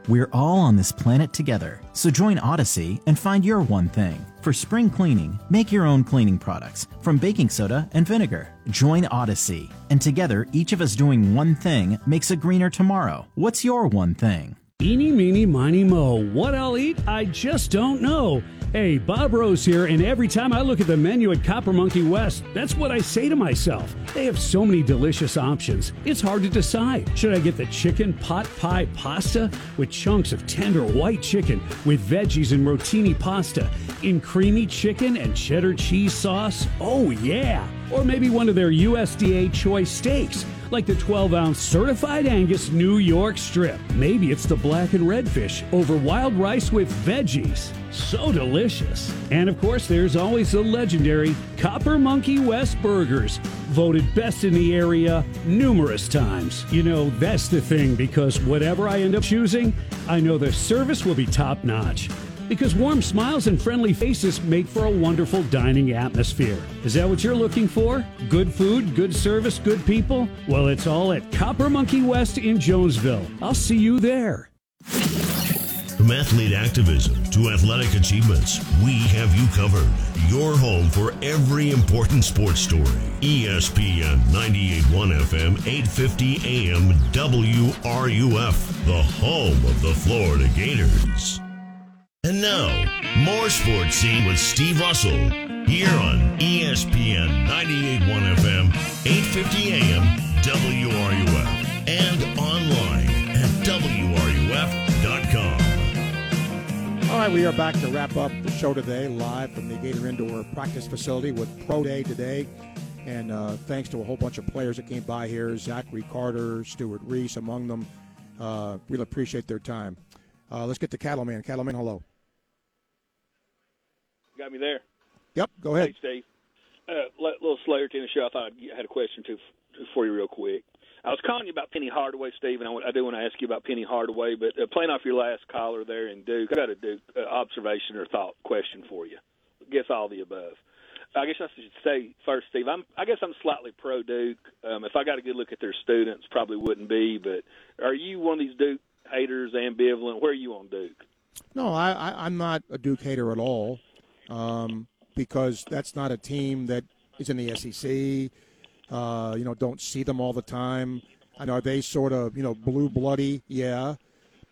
We're all on this planet together, so join Odyssey and find your one thing. For spring cleaning, make your own cleaning products from baking soda and vinegar. Join Odyssey, and together, each of us doing one thing makes a greener tomorrow. What's your one thing? Eeny, meeny, miny, mo. What I'll eat, I just don't know. Hey, Bob Rose here, and every time I look at the menu at Copper Monkey West, that's what I say to myself. They have so many delicious options. It's hard to decide. Should I get the chicken pot pie pasta with chunks of tender white chicken with veggies and rotini pasta in creamy chicken and cheddar cheese sauce? Oh, yeah. Or maybe one of their USDA choice steaks. Like the 12 ounce certified Angus New York strip. Maybe it's the black and red fish over wild rice with veggies. So delicious. And of course, there's always the legendary Copper Monkey West Burgers, voted best in the area numerous times. You know, that's the thing because whatever I end up choosing, I know the service will be top notch. Because warm smiles and friendly faces make for a wonderful dining atmosphere. Is that what you're looking for? Good food, good service, good people? Well, it's all at Copper Monkey West in Jonesville. I'll see you there. From athlete activism to athletic achievements, we have you covered. Your home for every important sports story. ESPN 98.1 FM, 850 AM, WRUF, the home of the Florida Gators. And now, more sports scene with Steve Russell here on ESPN 98.1 FM, 850 AM, WRUF, and online at WRUF.com. All right, we are back to wrap up the show today, live from the Gator Indoor Practice Facility with Pro Day today. And uh, thanks to a whole bunch of players that came by here Zachary Carter, Stewart Reese among them. Uh, really appreciate their time. Uh, let's get to Cattleman. Cattleman, hello. Got me there. Yep, go ahead. Hey, Steve. Uh, li- little Slayer tennis show. I thought I had a question to for you real quick. I was calling you about Penny Hardaway, Steve, and I, I do want to ask you about Penny Hardaway. But uh, playing off your last caller there in Duke, I got a Duke uh, observation or thought question for you. Guess all the above. I guess I should say first, Steve. I'm. I guess I'm slightly pro Duke. Um, if I got a good look at their students, probably wouldn't be. But are you one of these Duke haters, ambivalent? Where are you on Duke? No, I, I, I'm not a Duke hater at all um, because that's not a team that is in the SEC. Uh, you know, don't see them all the time. And are they sort of you know blue bloody, yeah.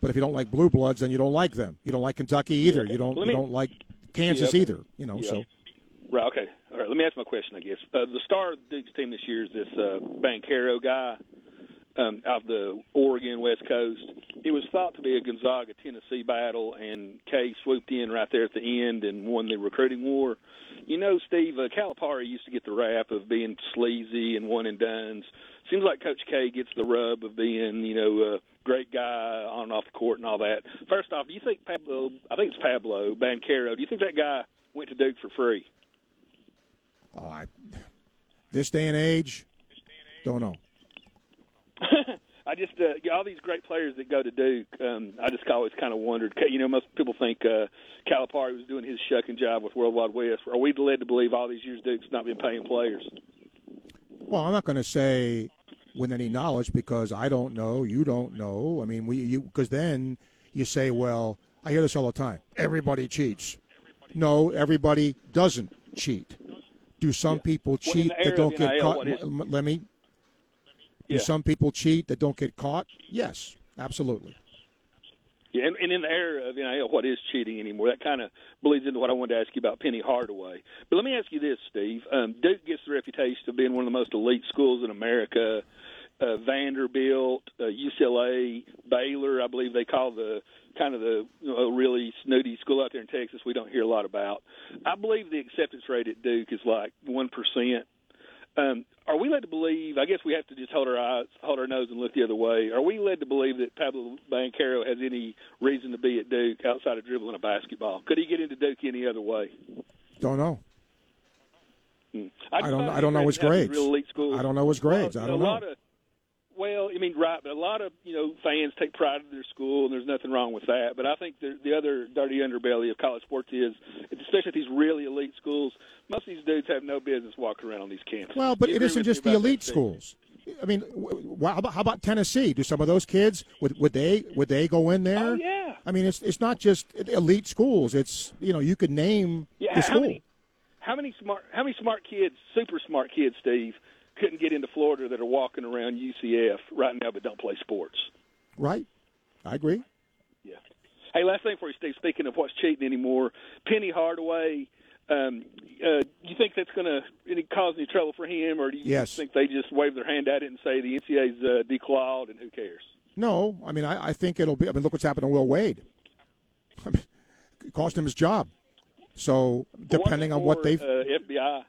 But if you don't like blue bloods, then you don't like them. You don't like Kentucky either. You don't Let you don't like Kansas Yep. either. You know, Yep. so Right. Okay. All right. Let me ask my question. I guess uh, the star of Duke's team this year is this uh, Banchero guy um, out of the Oregon West Coast. It was thought to be a Gonzaga Tennessee battle, and K swooped in right there at the end and won the recruiting war. You know, Steve uh, Calipari used to get the rap of being sleazy and one and done's. Seems like Coach K gets the rub of being, you know, a great guy on and off the court and all that. First off, do you think Pablo? I think it's Pablo Banchero. Do you think that guy went to Duke for free? oh, I, this day and age, don't know. I just uh, all these great players that go to Duke. Um, I just always kind of wondered. You know, most people think uh, Calipari was doing his shucking job with Worldwide Wes. Are we led to believe all these years Duke's not been paying players? Well, I'm not going to say with any knowledge because I don't know, you don't know. I mean, we you because then you say, well, I hear this all the time. Everybody cheats. No, everybody doesn't cheat. Do some people cheat the that don't get NIL, caught? what is- M- Let me. Do some people cheat that don't get caught? Yes, absolutely. Yeah, and, and in the era of NIL, what is cheating anymore? That kind of bleeds into what I wanted to ask you about Penny Hardaway. But let me ask you this, Steve. Um, Duke gets the reputation of being one of the most elite schools in America. Uh, Vanderbilt, uh, UCLA, Baylor, I believe they call the kind of the you know, really snooty school out there in Texas we don't hear a lot about. I believe the acceptance rate at Duke is like one percent. Um, are we led to believe? I guess we have to just hold our eyes, hold our nose, and look the other way. Are we led to believe that Pablo Banchero has any reason to be at Duke outside of dribbling a basketball? Could he get into Duke any other way? Don't know. Hmm. I just don't. I don't know his great to have these grades. Real elite schools. I don't know his grades. I don't know. of well, I mean, right, but a lot of you know fans take pride in their school, and there's nothing wrong with that. But I think the, the other dirty underbelly of college sports is, especially at these really elite schools, most of these dudes have no business walking around on these campuses. Well, but You it isn't just the elite schools. I mean, how about, how about Tennessee? Do some of those kids would would they would they go in there? Oh yeah. I mean, it's it's not just elite schools. It's you know you could name Yeah, the how school. many how many smart how many smart kids, super smart kids, Steve, couldn't get into Florida that are walking around UCF right now but don't play sports? Right. I agree. Yeah. Hey, last thing for you, Steve. Speaking of what's cheating anymore, Penny Hardaway. Um, uh, you think that's going to cause any trouble for him, or do you Yes. think they just wave their hand at it and say the NCAA's uh, declawed and who cares? No, I mean I, I think it'll be. I mean, look what's happened to Will Wade. I mean, it cost him his job. So depending on what they uh, FBI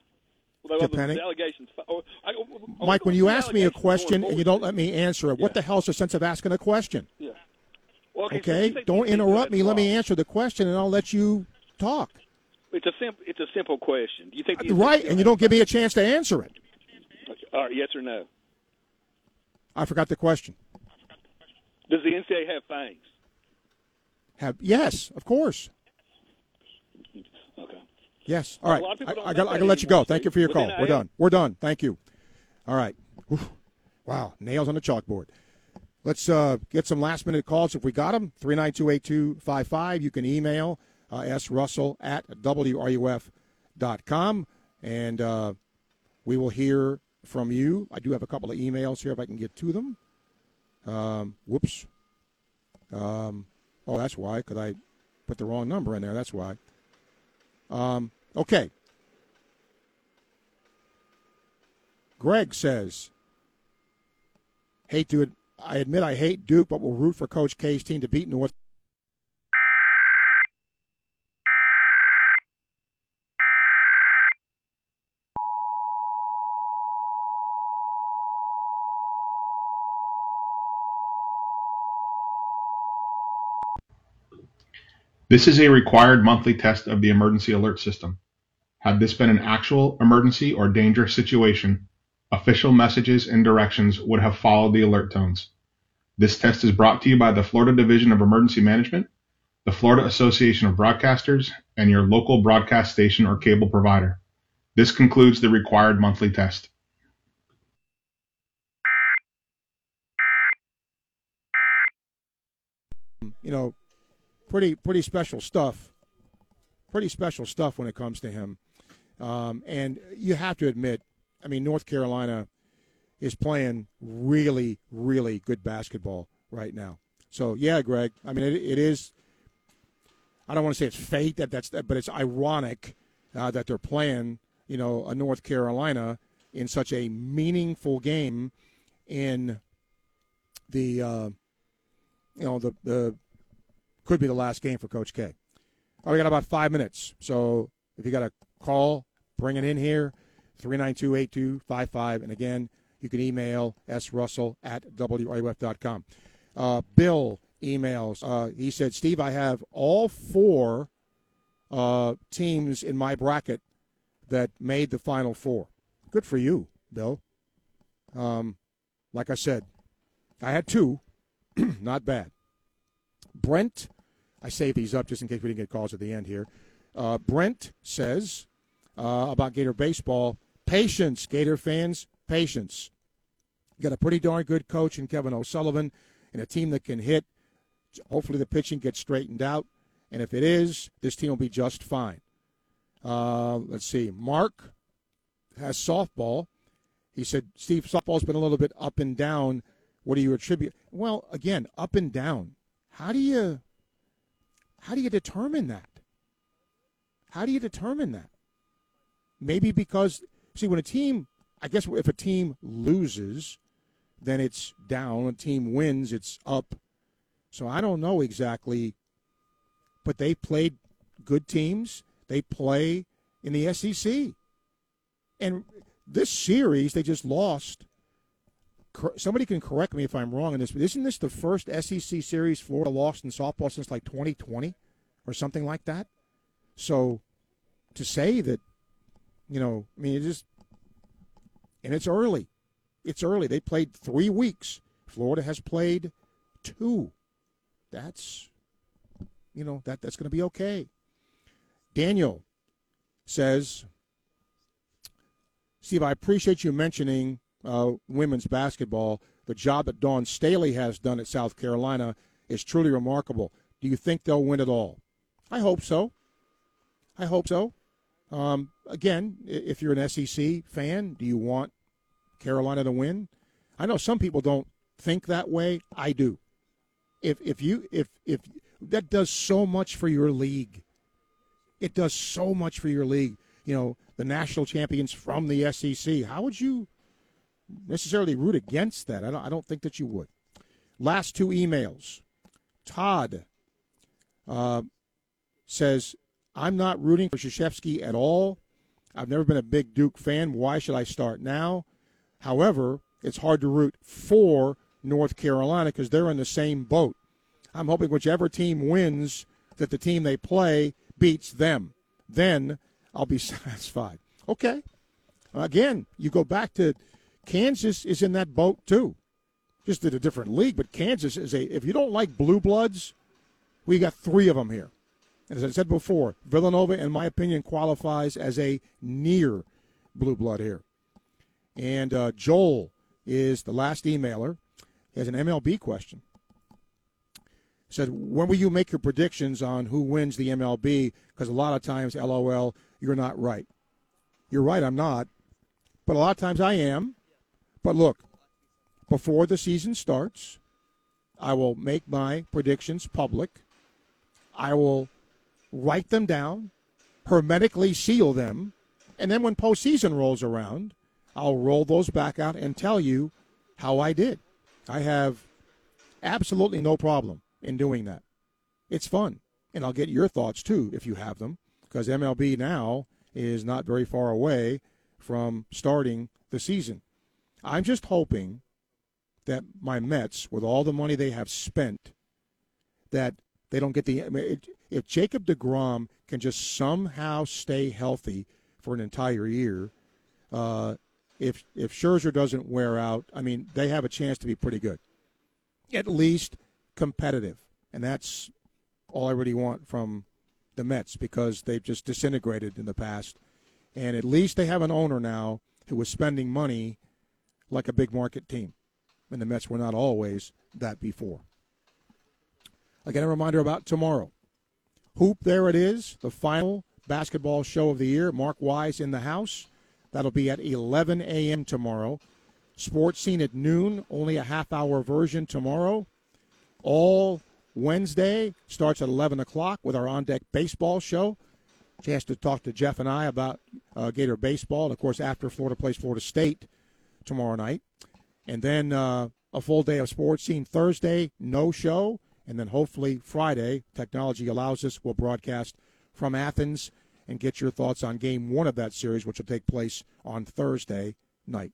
Allegations. Oh, I, I, Mike, when you ask me a question and you don't let me answer it, what the hell's the sense of asking a question? Yeah. Well, okay. Okay, think- don't interrupt me. Let me answer the question, and I'll let you talk. It's a simple. It's a simple question. Do you think? Right, and you don't give me a chance to answer it. All right. Yes or no? I forgot the question. Does the NCAA have fangs? Have yes, of course. Yes. All right. A lot of people I, I got. I that got to let you go. Thank you for your call. We're done. We're done. Thank you. All right. Wow. Nails on the chalkboard. Let's uh, get some last minute calls if we got them. Three nine two eight two five five. You can email uh, srussell at wruf.com. And uh, we will hear from you. I do have a couple of emails here if I can get to them. Um, whoops. Um, oh, that's why, because I put the wrong number in there. That's why. Um, okay. Greg says, hate to, I admit I hate Duke, but will root for Coach K's team to beat North. This is a required monthly test of the emergency alert system. Had this been an actual emergency or dangerous situation, official messages and directions would have followed the alert tones. This test is brought to you by the Florida Division of Emergency Management, the Florida Association of Broadcasters, and your local broadcast station or cable provider. This concludes the required monthly test. you know, pretty pretty special stuff. Pretty special stuff when it comes to him. Um, and you have to admit, I mean, North Carolina is playing really, really good basketball right now. So yeah, Greg. I mean, it, it is. I don't want to say it's fate that that's but it's ironic uh, that they're playing, you know, a North Carolina in such a meaningful game in the uh, you know the the could be the last game for Coach K. All right, we got about five minutes, so if you got a call, bring it in here, 392-8255. and again, you can email srussell at wruf.com. Uh, Bill emails. Uh, he said, Steve, I have all four uh, teams in my bracket that made the Final Four. Good for you, Bill. Um, like I said, I had two. Not bad. Brent, I saved these up just in case we didn't get calls at the end here. Uh, Brent says uh, about Gator baseball patience, Gator fans, patience. Got a pretty darn good coach in Kevin O'Sullivan and a team that can hit. Hopefully, the pitching gets straightened out. And if it is, this team will be just fine. Uh, let's see. Mark has softball. He said, Steve, softball's been a little bit up and down. What do you attribute? Well, again, up and down. How do you how do you determine that? How do you determine that? Maybe because see when a team I guess if a team loses, then it's down. A team wins, it's up. So I don't know exactly but they played good teams. They play in the SEC. And this series they just lost somebody can correct me if I'm wrong in this, but isn't this the first SEC series Florida lost in softball since like 2020 or something like that? So to say that, you know, I mean, it just, and it's early. It's early. They played three weeks. Florida has played two. That's, you know, that that's going to be okay. Daniel says, Steve, I appreciate you mentioning uh, women's basketball. The job that Dawn Staley has done at South Carolina is truly remarkable. Do you think they'll win it all? I hope so. I hope so. Um, again, if you're an SEC fan, do you want Carolina to win? I know some people don't think that way. I do. If if you if if that does so much for your league, it does so much for your league. You know, the national champions from the SEC. How would you necessarily root against that? I don't. I don't think that you would. Last two emails. Todd uh, says, "I'm not rooting for Krzyzewski at all. I've never been a big Duke fan. Why should I start now? However, it's hard to root for North Carolina because they're in the same boat. I'm hoping whichever team wins, that the team they play beats them. Then I'll be satisfied. Okay. Again, you go back to Kansas is in that boat too. Just in a different league, but Kansas is a if you don't like blue bloods, we got three of them here. As I said before, Villanova, in my opinion, qualifies as a near blue blood here. And uh, Joel is the last emailer. He has an MLB question. He said, when will you make your predictions on who wins the MLB? Because a lot of times, LOL, you're not right. You're right, I'm not. But a lot of times I am. But look, before the season starts, I will make my predictions public. I will write them down, hermetically seal them, and then when postseason rolls around, I'll roll those back out and tell you how I did. I have absolutely no problem in doing that. It's fun. And I'll get your thoughts too if you have them, because MLB now is not very far away from starting the season. I'm just hoping that my Mets, with all the money they have spent, that they don't get the. I mean, if Jacob DeGrom can just somehow stay healthy for an entire year, uh, if if Scherzer doesn't wear out, I mean, they have a chance to be pretty good, at least competitive, and that's all I really want from the Mets because they've just disintegrated in the past, and at least they have an owner now who is spending money like a big market team, and the Mets were not always that before. Again, a reminder about tomorrow. Hoop, there it is, the final basketball show of the year. Mark Wise in the house. That'll be at 11 a.m. tomorrow. Sports scene at noon, only a half hour version tomorrow. All Wednesday starts at 11 o'clock with our on deck baseball show. Chance to talk to Jeff and I about uh, Gator baseball. And of course, after Florida plays Florida State tomorrow night. And then uh, a full day of sports scene Thursday, no show. And then hopefully Friday, technology allows us, we'll broadcast from Athens and get your thoughts on game one of that series, which will take place on Thursday night.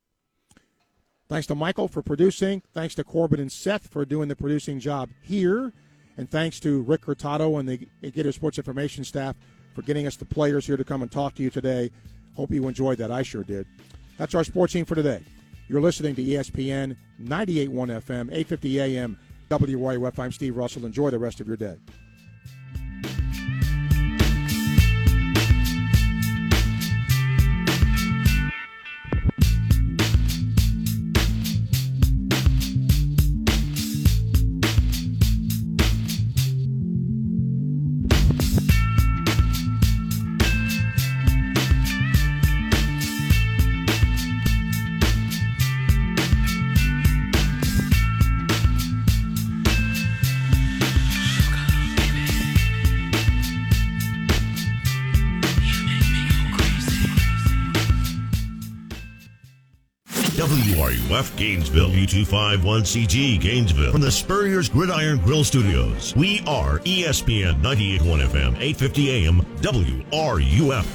Thanks to Michael for producing. Thanks to Corbin and Seth for doing the producing job here. And thanks to Rick Hurtado and the Gator Sports Information staff for getting us the players here to come and talk to you today. Hope you enjoyed that. I sure did. That's our sports team for today. You're listening to ESPN 98.1 FM, 850 AM, WRUF. I'm Steve Russell. Enjoy the rest of your day. Gainesville, W251CG Gainesville, from the Spurrier's Gridiron Grill Studios. We are ESPN 98.1 FM, 850 AM, WRUF.